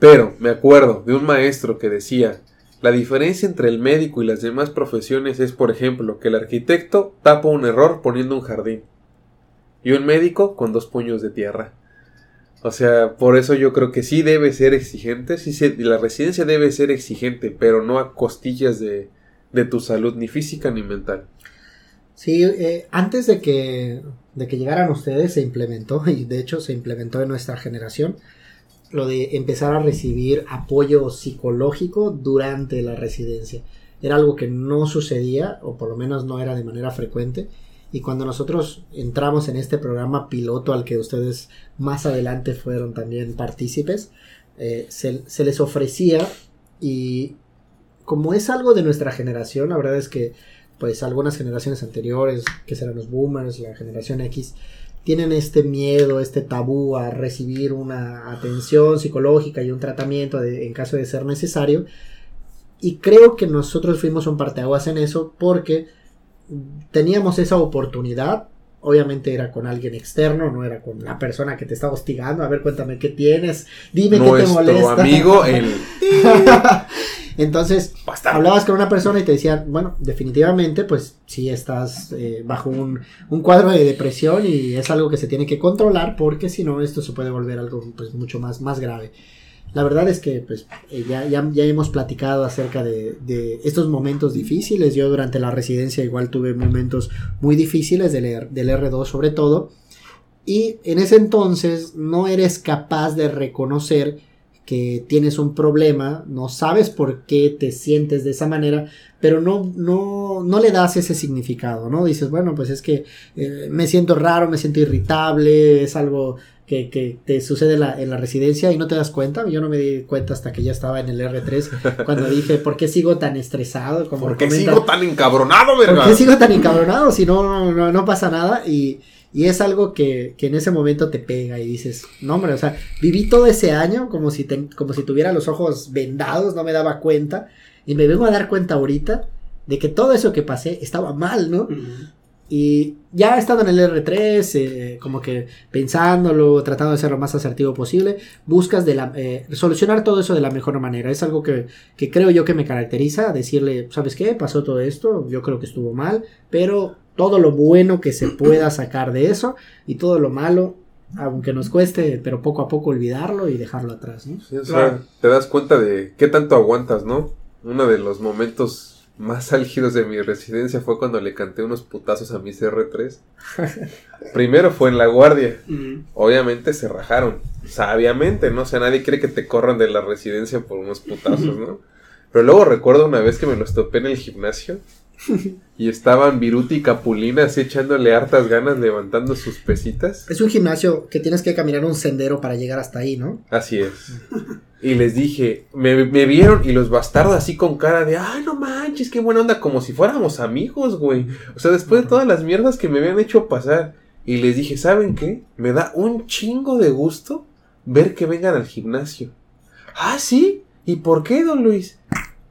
Speaker 3: Pero me acuerdo de un maestro que decía, la diferencia entre el médico y las demás profesiones es, por ejemplo, que el arquitecto tapa un error poniendo un jardín y un médico con dos puños de tierra. O sea, por eso yo creo que sí debe ser exigente, sí la residencia debe ser exigente, pero no a costillas de, de tu salud ni física ni mental.
Speaker 1: Sí, eh, antes de que, de que llegaran ustedes se implementó, y de hecho se implementó en nuestra generación, lo de empezar a recibir apoyo psicológico durante la residencia. Era algo que no sucedía, o por lo menos no era de manera frecuente. Y cuando nosotros entramos en este programa piloto al que ustedes más adelante fueron también partícipes, eh, se, se les ofrecía y como es algo de nuestra generación, la verdad es que pues algunas generaciones anteriores, que serán los boomers, la generación X, tienen este miedo, este tabú a recibir una atención psicológica y un tratamiento de- en caso de ser necesario. Y creo que nosotros fuimos un parteaguas en eso porque teníamos esa oportunidad. Obviamente era con alguien externo, no era con la persona que te está hostigando. A ver, cuéntame qué tienes, dime qué te
Speaker 3: Nuestro
Speaker 1: molesta.
Speaker 3: amigo, el [LAUGHS]
Speaker 1: Entonces, hablabas con una persona y te decían, bueno, definitivamente, pues sí estás eh, bajo un, un cuadro de depresión y es algo que se tiene que controlar porque si no esto se puede volver algo pues mucho más, más grave. La verdad es que pues eh, ya, ya, ya hemos platicado acerca de, de estos momentos difíciles. Yo durante la residencia igual tuve momentos muy difíciles del, R- del R2 sobre todo. Y en ese entonces no eres capaz de reconocer que tienes un problema, no sabes por qué te sientes de esa manera, pero no, no, no le das ese significado, ¿no? Dices, bueno, pues es que eh, me siento raro, me siento irritable, es algo que, que te sucede en la, en la residencia y no te das cuenta. Yo no me di cuenta hasta que ya estaba en el R3 cuando [LAUGHS] dije, ¿por qué sigo tan estresado? Como
Speaker 3: ¿Por qué
Speaker 1: comenta-
Speaker 3: sigo tan encabronado,
Speaker 1: ¿Por
Speaker 3: verga?
Speaker 1: qué sigo tan encabronado si no, no, no pasa nada? Y, y es algo que, que en ese momento te pega y dices, no hombre, o sea, viví todo ese año como si, te- como si tuviera los ojos vendados, no me daba cuenta. Y me vengo a dar cuenta ahorita de que todo eso que pasé estaba mal, ¿no? Y ya estando en el R3, eh, como que pensándolo, tratando de ser lo más asertivo posible, buscas de la, eh, solucionar todo eso de la mejor manera. Es algo que, que creo yo que me caracteriza, decirle, ¿sabes qué? Pasó todo esto, yo creo que estuvo mal, pero todo lo bueno que se pueda sacar de eso y todo lo malo, aunque nos cueste, pero poco a poco olvidarlo y dejarlo atrás, ¿no?
Speaker 3: Sí, o sea,
Speaker 2: Claro.
Speaker 3: te das cuenta de qué tanto aguantas, ¿no? Uno de los momentos más [LAUGHS] álgidos de mi residencia fue cuando le canté unos putazos a mis R3. [LAUGHS] Primero fue en la guardia. Obviamente se rajaron. Sabiamente, ¿no? O sea, nadie quiere que te corran de la residencia por unos putazos, ¿no? [LAUGHS] Pero luego recuerdo una vez que me los topé en el gimnasio. Y estaban Viruti y Capulina así echándole hartas ganas levantando sus pesitas.
Speaker 1: Es un gimnasio que tienes que caminar un sendero para llegar hasta ahí, ¿no?
Speaker 3: Así es. Y les dije, me, me vieron y los bastardos así con cara de, ay, no manches, qué buena onda, como si fuéramos amigos, güey. O sea, después de todas las mierdas que me habían hecho pasar. Y les dije, ¿saben qué? Me da un chingo de gusto ver que vengan al gimnasio. Ah, sí. ¿Y por qué, don Luis?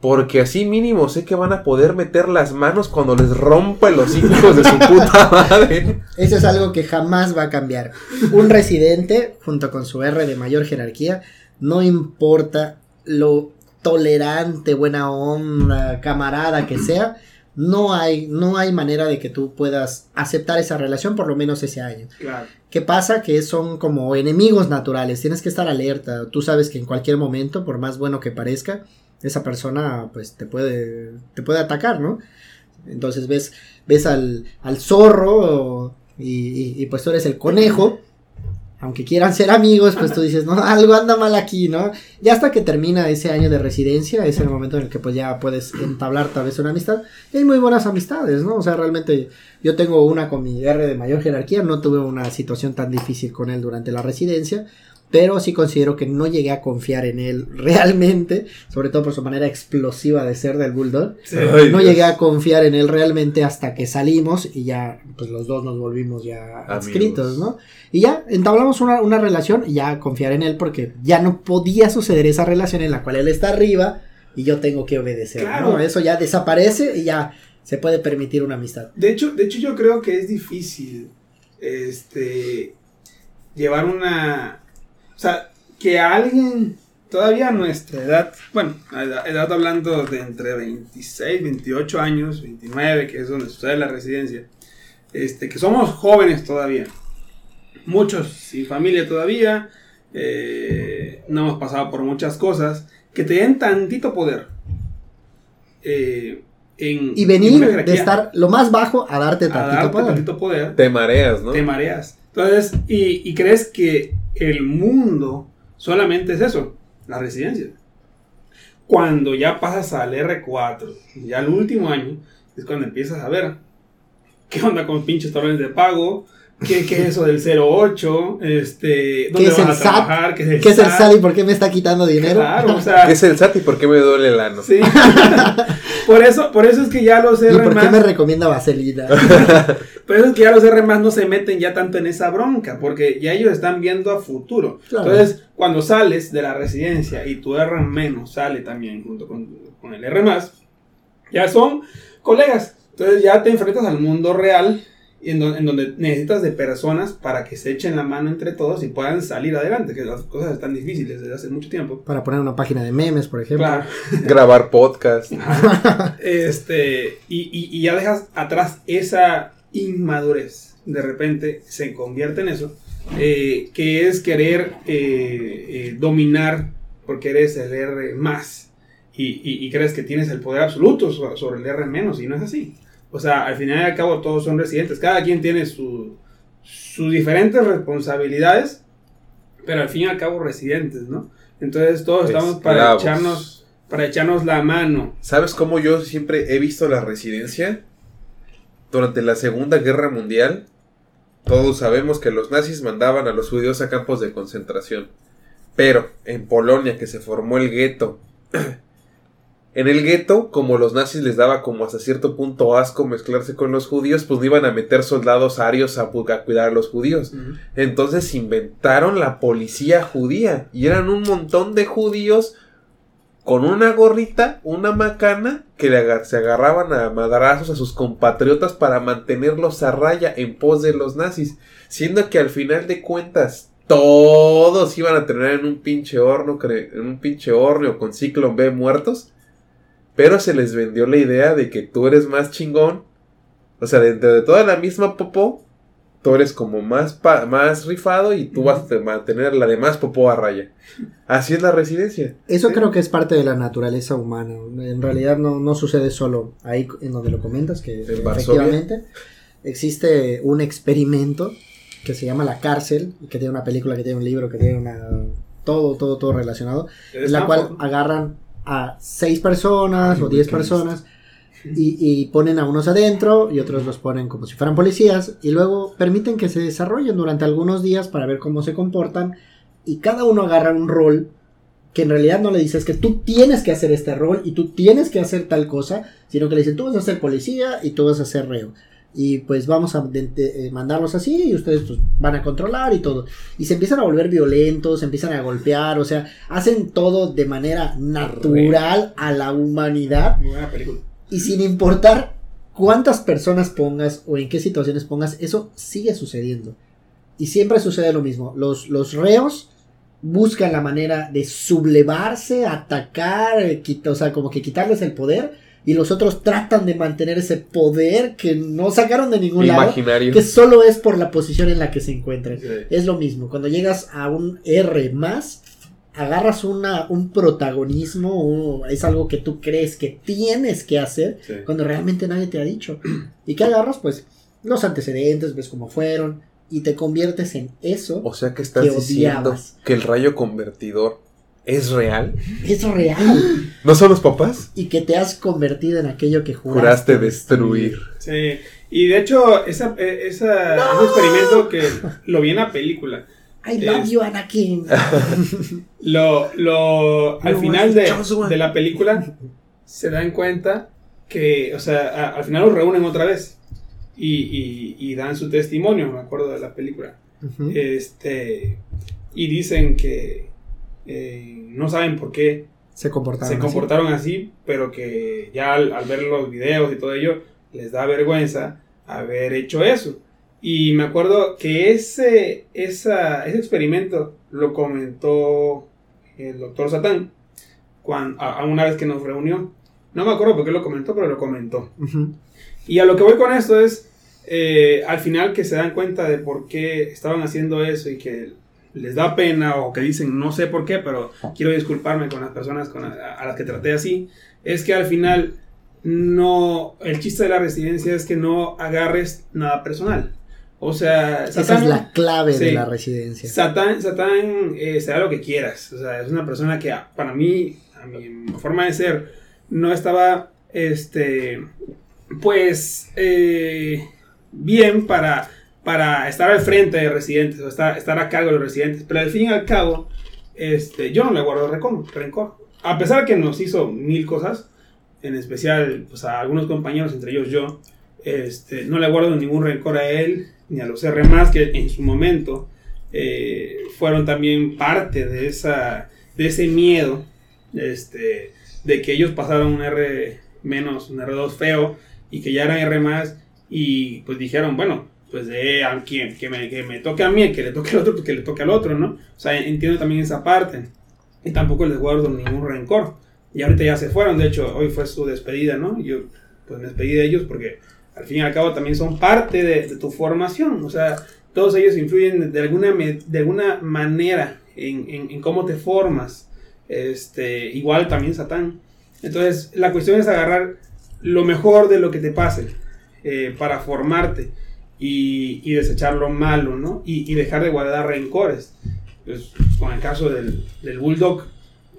Speaker 3: Porque así mínimo sé que van a poder meter las manos cuando les rompa los hijos de su puta madre.
Speaker 1: Eso es algo que jamás va a cambiar. Un residente, junto con su R de mayor jerarquía, no importa lo tolerante, buena onda, camarada que sea, no hay, no hay manera de que tú puedas aceptar esa relación por lo menos ese año.
Speaker 2: Claro.
Speaker 1: ¿Qué pasa? Que son como enemigos naturales, tienes que estar alerta. Tú sabes que en cualquier momento, por más bueno que parezca, esa persona pues te puede, te puede atacar, ¿no? Entonces ves, ves al, al zorro y, y- pues tú eres el conejo. Aunque quieran ser amigos, pues tú dices, no, algo anda mal aquí, ¿no? Ya hasta que termina ese año de residencia, es el momento en el que pues ya puedes entablar tal vez una amistad. Y hay muy buenas amistades, ¿no? O sea, realmente yo tengo una con mi R de mayor jerarquía, no tuve una situación tan difícil con él durante la residencia, pero sí considero que no llegué a confiar en él [LAUGHS] realmente, sobre todo por su manera explosiva de ser del Bulldog.
Speaker 2: Sí.
Speaker 3: Ay,
Speaker 1: No
Speaker 3: Dios.
Speaker 1: llegué a confiar en él realmente hasta que salimos y ya, pues los dos nos volvimos ya
Speaker 3: Amigos.
Speaker 1: adscritos, ¿no? Y ya entablamos una, una relación y ya confiar en él porque ya no podía suceder esa relación en la cual él está arriba y yo tengo que obedecer,
Speaker 2: Claro.
Speaker 1: ¿no? Eso ya desaparece y ya se puede permitir una amistad.
Speaker 2: De hecho, de hecho yo creo que es difícil este llevar una sea, que alguien todavía a nuestra edad, bueno, a edad, edad hablando de entre 26, 28 años, 29, que es donde sucede la residencia, este que somos jóvenes todavía. Muchos sin familia todavía, eh, no hemos pasado por muchas cosas, que te den tantito poder. Eh, en.
Speaker 1: Y
Speaker 2: en
Speaker 1: venir de estar lo más bajo a darte
Speaker 2: a
Speaker 1: tantito
Speaker 2: darte
Speaker 1: poder.
Speaker 2: tantito poder,
Speaker 3: Te mareas, ¿no?
Speaker 2: te mareas. Entonces, y, crees que el mundo solamente es eso, la residencia. Cuando ya pasas al R4, ya el último año, es cuando empiezas a ver qué onda con pinches talones de pago, qué, qué es eso del 08, este, dónde
Speaker 1: es
Speaker 2: vas
Speaker 1: el
Speaker 2: a
Speaker 1: SAT?
Speaker 2: trabajar, qué es el
Speaker 1: ¿Qué es el
Speaker 2: SAT.
Speaker 1: SAT y por qué me está quitando dinero?
Speaker 2: Claro, o sea,
Speaker 3: ¿Qué es el SAT y por qué me duele el ano?
Speaker 2: sí. [LAUGHS] por eso, por eso es que ya los
Speaker 1: ¿Y
Speaker 2: R
Speaker 1: por qué
Speaker 2: más-
Speaker 1: me recomienda vaselina? [LAUGHS]
Speaker 2: Por eso es que ya los R más no se meten ya tanto en esa bronca, porque ya ellos están viendo a futuro.
Speaker 1: Claro.
Speaker 2: Entonces, cuando sales de la residencia y tu R menos sale también junto con, con el R más, ya son colegas. Entonces ya te enfrentas al mundo real en, do- en donde necesitas de personas para que se echen la mano entre todos y puedan salir adelante, que las cosas están difíciles desde hace mucho tiempo.
Speaker 1: Para poner una página de memes, por ejemplo.
Speaker 2: Claro. [LAUGHS]
Speaker 3: Grabar podcast. [LAUGHS]
Speaker 2: Este, y, y- y ya dejas atrás esa inmadurez. De repente se convierte en eso. eh, que es querer eh, eh, dominar porque eres el R más. Y, y- y crees que tienes el poder absoluto so- sobre el R menos. Y no es así. O sea, al final y al cabo todos son residentes. Cada quien tiene su- sus diferentes responsabilidades. Pero al fin y al cabo residentes, ¿no? Entonces todos estamos para echarnos, para echarnos la mano.
Speaker 3: ¿Sabes cómo yo siempre he visto la residencia? Durante la Segunda Guerra Mundial, todos sabemos que los nazis mandaban a los judíos a campos de concentración. Pero en Polonia, que se formó el gueto, [CLEARS THROAT] en el gueto, como los nazis les daba como hasta cierto punto asco mezclarse con los judíos, pues no iban a meter soldados arios a, pu- a cuidar a los judíos. Entonces inventaron la policía judía y eran un montón de judíos con una gorrita, una macana, que le agar- se agarraban a madrazos a sus compatriotas para mantenerlos a raya en pos de los nazis, siendo que al final de cuentas todos iban a terminar en un pinche horno, en un pinche horno con ciclón B muertos, pero se les vendió la idea de que tú eres más chingón, o sea, dentro de toda la misma popó, tú eres como más, pa- más rifado y tú vas a mantener la demás popó a raya. Así es la residencia.
Speaker 1: Eso
Speaker 2: Sí.
Speaker 1: creo que es parte de la naturaleza humana. En realidad no, no sucede solo ahí en donde lo comentas, que
Speaker 3: En Varsovia.
Speaker 1: efectivamente existe un experimento que se llama La Cárcel, que tiene una película, que tiene un libro, que tiene una... Todo, todo, todo relacionado. En la cual agarran a seis personas
Speaker 3: Ay,
Speaker 1: o diez personas y, y ponen a unos adentro y otros los ponen como si fueran policías y luego permiten que se desarrollen durante algunos días para ver cómo se comportan y cada uno agarra un rol que en realidad no le dices que tú tienes que hacer este rol y tú tienes que hacer tal cosa, sino que le dicen tú vas a ser policía y tú vas a ser reo. Y pues vamos a eh, mandarlos así y ustedes pues, van a controlar y todo. Y se empiezan a volver violentos, se empiezan a golpear, o sea, hacen todo de manera natural a la humanidad y sin importar cuántas personas pongas o en qué situaciones pongas, eso sigue sucediendo. Y siempre sucede lo mismo. Los, los reos buscan la manera de sublevarse, atacar, o sea, como que quitarles el poder. Y los otros tratan de mantener ese poder que no sacaron de ningún lado.
Speaker 3: Imaginario.
Speaker 1: Que solo es por la posición en la que se encuentran.
Speaker 2: Sí.
Speaker 1: Es lo mismo. Cuando llegas a un R más, agarras una, un protagonismo, es algo que tú crees que tienes que hacer,
Speaker 2: Sí.
Speaker 1: cuando realmente nadie te ha dicho. [CLEARS THROAT] ¿Y qué agarras? Pues los antecedentes, ves cómo fueron, y te conviertes en eso.
Speaker 3: O sea que estás
Speaker 1: que
Speaker 3: diciendo
Speaker 1: odiabas.
Speaker 3: que el rayo convertidor es real.
Speaker 1: Es real.
Speaker 3: ¿No son los papás?
Speaker 1: y que te has convertido en aquello que juraste,
Speaker 3: Juraste destruir.
Speaker 2: Sí, y de hecho, esa, esa- ese experimento que lo vi en la película,
Speaker 1: I love
Speaker 2: Es-
Speaker 1: you, Anakin. [LAUGHS]
Speaker 2: lo, lo, al final de, de la película se dan cuenta que, o sea, a- al final los reúnen otra vez y, y- y dan su testimonio, me acuerdo de la película. Este, y dicen que eh, no saben por qué
Speaker 1: se comportaron.
Speaker 2: se
Speaker 1: así.
Speaker 2: comportaron así, pero que ya al, al ver los videos y todo ello, les da vergüenza haber hecho eso. Y me acuerdo que ese, esa, ese experimento lo comentó el doctor Satán cuando, a, a una vez que nos reunió. No me acuerdo por qué lo comentó, pero lo comentó. Y a lo que voy con esto es, eh, al final que se dan cuenta de por qué estaban haciendo eso y que les da pena o que dicen no sé por qué, pero quiero disculparme con las personas con a, a las que traté así, es que al final no, el chiste de la residencia es que no agarres nada personal. O sea,
Speaker 1: Esa
Speaker 2: Satán-
Speaker 1: es la clave de la residencia.
Speaker 2: Satán, Satán eh, será lo que quieras. O sea, es una persona que ah, para mí, a mi forma de ser, no estaba, este, pues, eh, bien para, para estar al frente de residentes o estar, estar a cargo de los residentes. Pero al fin y al cabo, este, yo no le guardo rencor, rencor. A pesar de que nos hizo mil cosas, en especial pues, a algunos compañeros, entre ellos yo, este, no le guardo ningún rencor a él ni a los R que en su momento eh, fueron también parte de, esa, de ese miedo este, de que ellos pasaron un R menos, un R2 feo y que ya eran R más y pues dijeron, bueno, pues de a quien que me, que me toque a mí, que le toque al otro, pues que le toque al otro, ¿no? O sea, entiendo también esa parte y tampoco les guardo ningún rencor. Y ahorita ya se fueron, de hecho, hoy fue su despedida, ¿no? Yo pues me despedí de ellos porque al fin y al cabo también son parte de, de tu formación, o sea, todos ellos influyen de alguna, de alguna manera en, en- en cómo te formas, este, igual también Satán. Entonces, la cuestión es agarrar lo mejor de lo que te pase eh, para formarte y, y desechar lo malo, ¿no? Y, y dejar de guardar rencores. Pues, con el caso del, del Bulldog,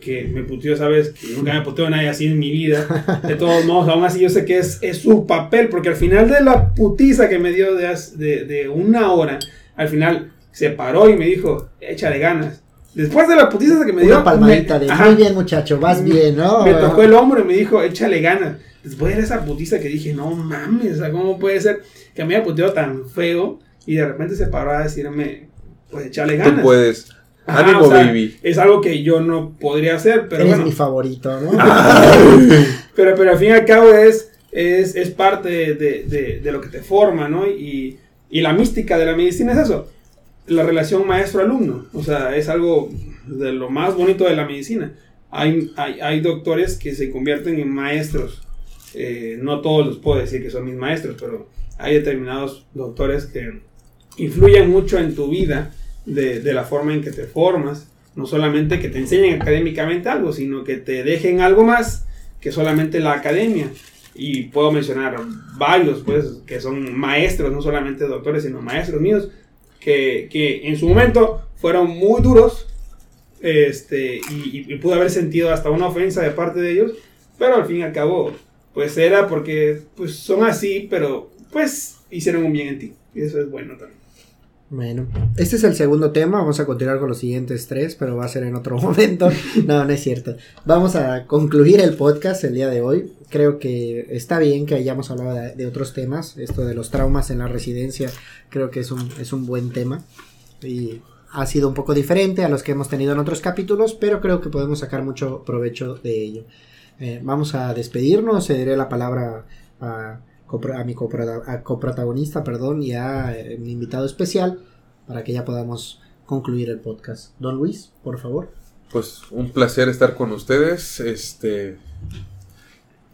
Speaker 2: que me puteó esa vez, que nunca me puteó nadie así en mi vida. De todos modos, aún así yo sé que es, es su papel, porque al final de la putiza que me dio de, de, de una hora, al final se paró y me dijo, échale ganas. Después de la putiza que me dio...
Speaker 1: Una palmadita
Speaker 2: me-
Speaker 1: de
Speaker 2: Ajá.
Speaker 1: muy bien, muchacho, vas bien, ¿no?
Speaker 2: Me tocó el hombro y me dijo, échale ganas. Después de esa putiza que dije, no mames, ¿cómo puede ser que me haya puteado tan feo? Y de repente se paró a decirme, pues échale
Speaker 3: Tú
Speaker 2: ganas.
Speaker 3: puedes.
Speaker 2: Ajá,
Speaker 3: Ánimo,
Speaker 2: o sea,
Speaker 3: baby.
Speaker 2: Es algo que yo no podría hacer, pero
Speaker 1: Eres
Speaker 2: bueno.
Speaker 1: mi favorito, ¿no? [LAUGHS]
Speaker 2: Pero, pero al fin y al cabo es, es, es parte de, de- de- de lo que te forma, ¿no? Y, y la mística de la medicina es eso, la relación maestro-alumno. O sea, es algo de lo más bonito de la medicina. Hay, hay, hay doctores que se convierten en maestros. Eh, no todos los puedo decir que son mis maestros, pero hay determinados doctores que influyen mucho en tu vida de, de la forma en que te formas. No solamente que te enseñen académicamente algo, sino que te dejen algo más que solamente la academia. Y puedo mencionar varios, pues, que son maestros, no solamente doctores, sino maestros míos, que, que en su momento fueron muy duros, este, y, y pude haber sentido hasta una ofensa de parte de ellos, pero al fin y al cabo, pues era porque, pues, son así, pero, pues, hicieron un bien en ti. Y eso es bueno también.
Speaker 1: Bueno, este es el segundo tema. Vamos a continuar con los siguientes tres, pero va a ser en otro [LAUGHS] momento. No, no es cierto. Vamos a concluir el podcast el día de hoy. Creo que está bien que hayamos hablado de, otros temas. Esto de los traumas en la residencia, creo que es un, es un buen tema. Y ha sido un poco diferente a los que hemos tenido en otros capítulos, pero creo que podemos sacar mucho provecho de ello. Eh, vamos a despedirnos. Cederé la palabra a mi coprotagonista, perdón, y a eh, mi invitado especial para que ya podamos concluir el podcast. Don Luis, por favor.
Speaker 3: Pues un placer estar con ustedes. Este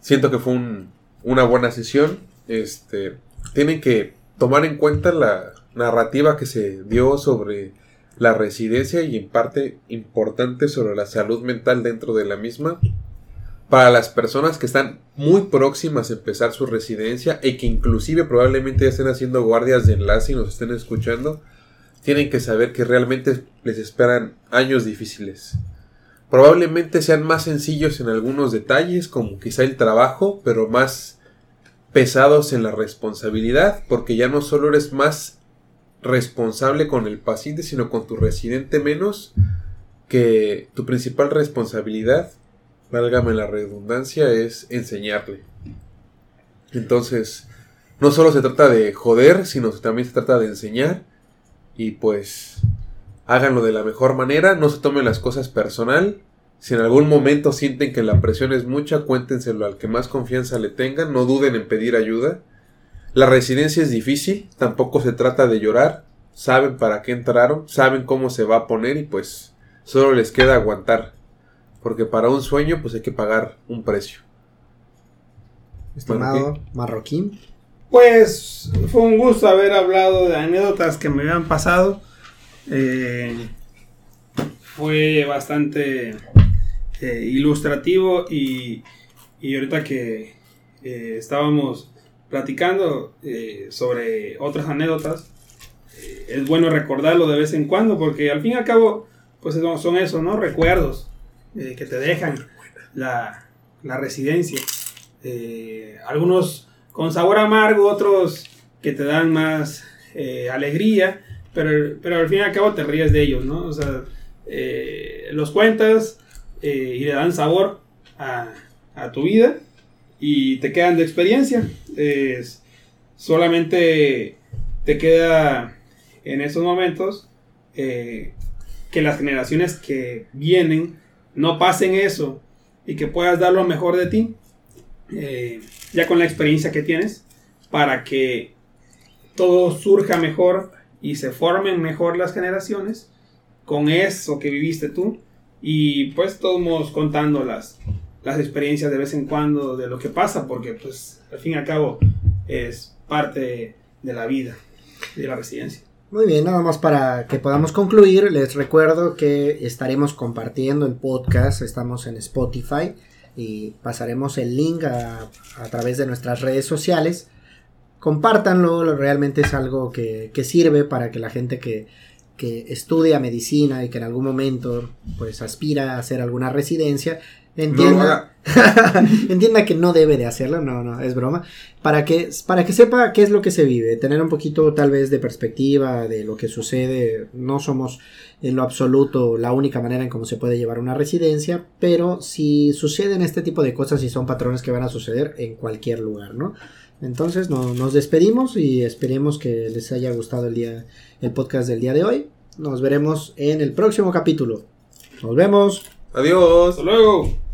Speaker 3: siento que fue un- una buena sesión. Este tienen que tomar en cuenta la narrativa que se dio sobre la residencia y en parte importante sobre la salud mental dentro de la misma. Para las personas que están muy próximas a empezar su residencia y que inclusive probablemente ya estén haciendo guardias de enlace y nos estén escuchando, tienen que saber que realmente les esperan años difíciles. Probablemente sean más sencillos en algunos detalles, como quizá el trabajo, pero más pesados en la responsabilidad, porque ya no solo eres más responsable con el paciente, sino con tu residente menos, que tu principal responsabilidad, válgame la redundancia, es enseñarle. Entonces, no solo se trata de joder, sino también se trata de enseñar y pues háganlo de la mejor manera, no se tomen las cosas personal. Si en algún momento sienten que la presión es mucha, cuéntenselo al que más confianza le tengan, no duden en pedir ayuda. La residencia es difícil, tampoco se trata de llorar, saben para qué entraron, saben cómo se va a poner y pues solo les queda aguantar, porque para un sueño pues hay que pagar un precio.
Speaker 1: Estimado Marroquín.
Speaker 2: Pues fue un gusto haber hablado de anécdotas que me habían pasado. Eh, fue bastante eh, ilustrativo y, y ahorita que eh, estábamos platicando eh, sobre otras anécdotas. Eh, es bueno recordarlo de vez en cuando porque al fin y al cabo, pues son, son eso, ¿no? Recuerdos eh, que te dejan la, la residencia. Eh, algunos con sabor amargo, otros que te dan más eh, alegría, pero, pero al fin y al cabo te ríes de ellos, ¿no? O sea, los cuentas y le dan sabor a, a tu vida y te quedan de experiencia. Solamente te queda en esos momentos que las generaciones que vienen no pasen eso y que puedas dar lo mejor de ti, eh, ya con la experiencia que tienes, para que todo surja mejor y se formen mejor las generaciones con eso que viviste tú y pues todos contando las, las experiencias de vez en cuando de lo que pasa porque pues al fin y al cabo es parte de la vida de la residencia.
Speaker 1: Muy bien, nada más para que podamos concluir, les recuerdo que estaremos compartiendo el podcast, estamos en Spotify y pasaremos el link a, través de nuestras redes sociales. Compártanlo, realmente es algo que, sirve para que la gente que, que estudia medicina y que en algún momento pues aspira a hacer alguna residencia entienda, [LAUGHS] entienda que no debe de hacerlo, no, no, es broma, para que, para que sepa qué es lo que se vive, tener un poquito tal vez de perspectiva de lo que sucede, no somos en lo absoluto la única manera en cómo se puede llevar una residencia, pero si suceden este tipo de cosas y son patrones que van a suceder en cualquier lugar, ¿no? Entonces no, nos despedimos y esperemos que les haya gustado el día, el podcast del día de hoy. Nos veremos en el próximo capítulo. Nos vemos.
Speaker 3: Adiós.
Speaker 2: Hasta luego.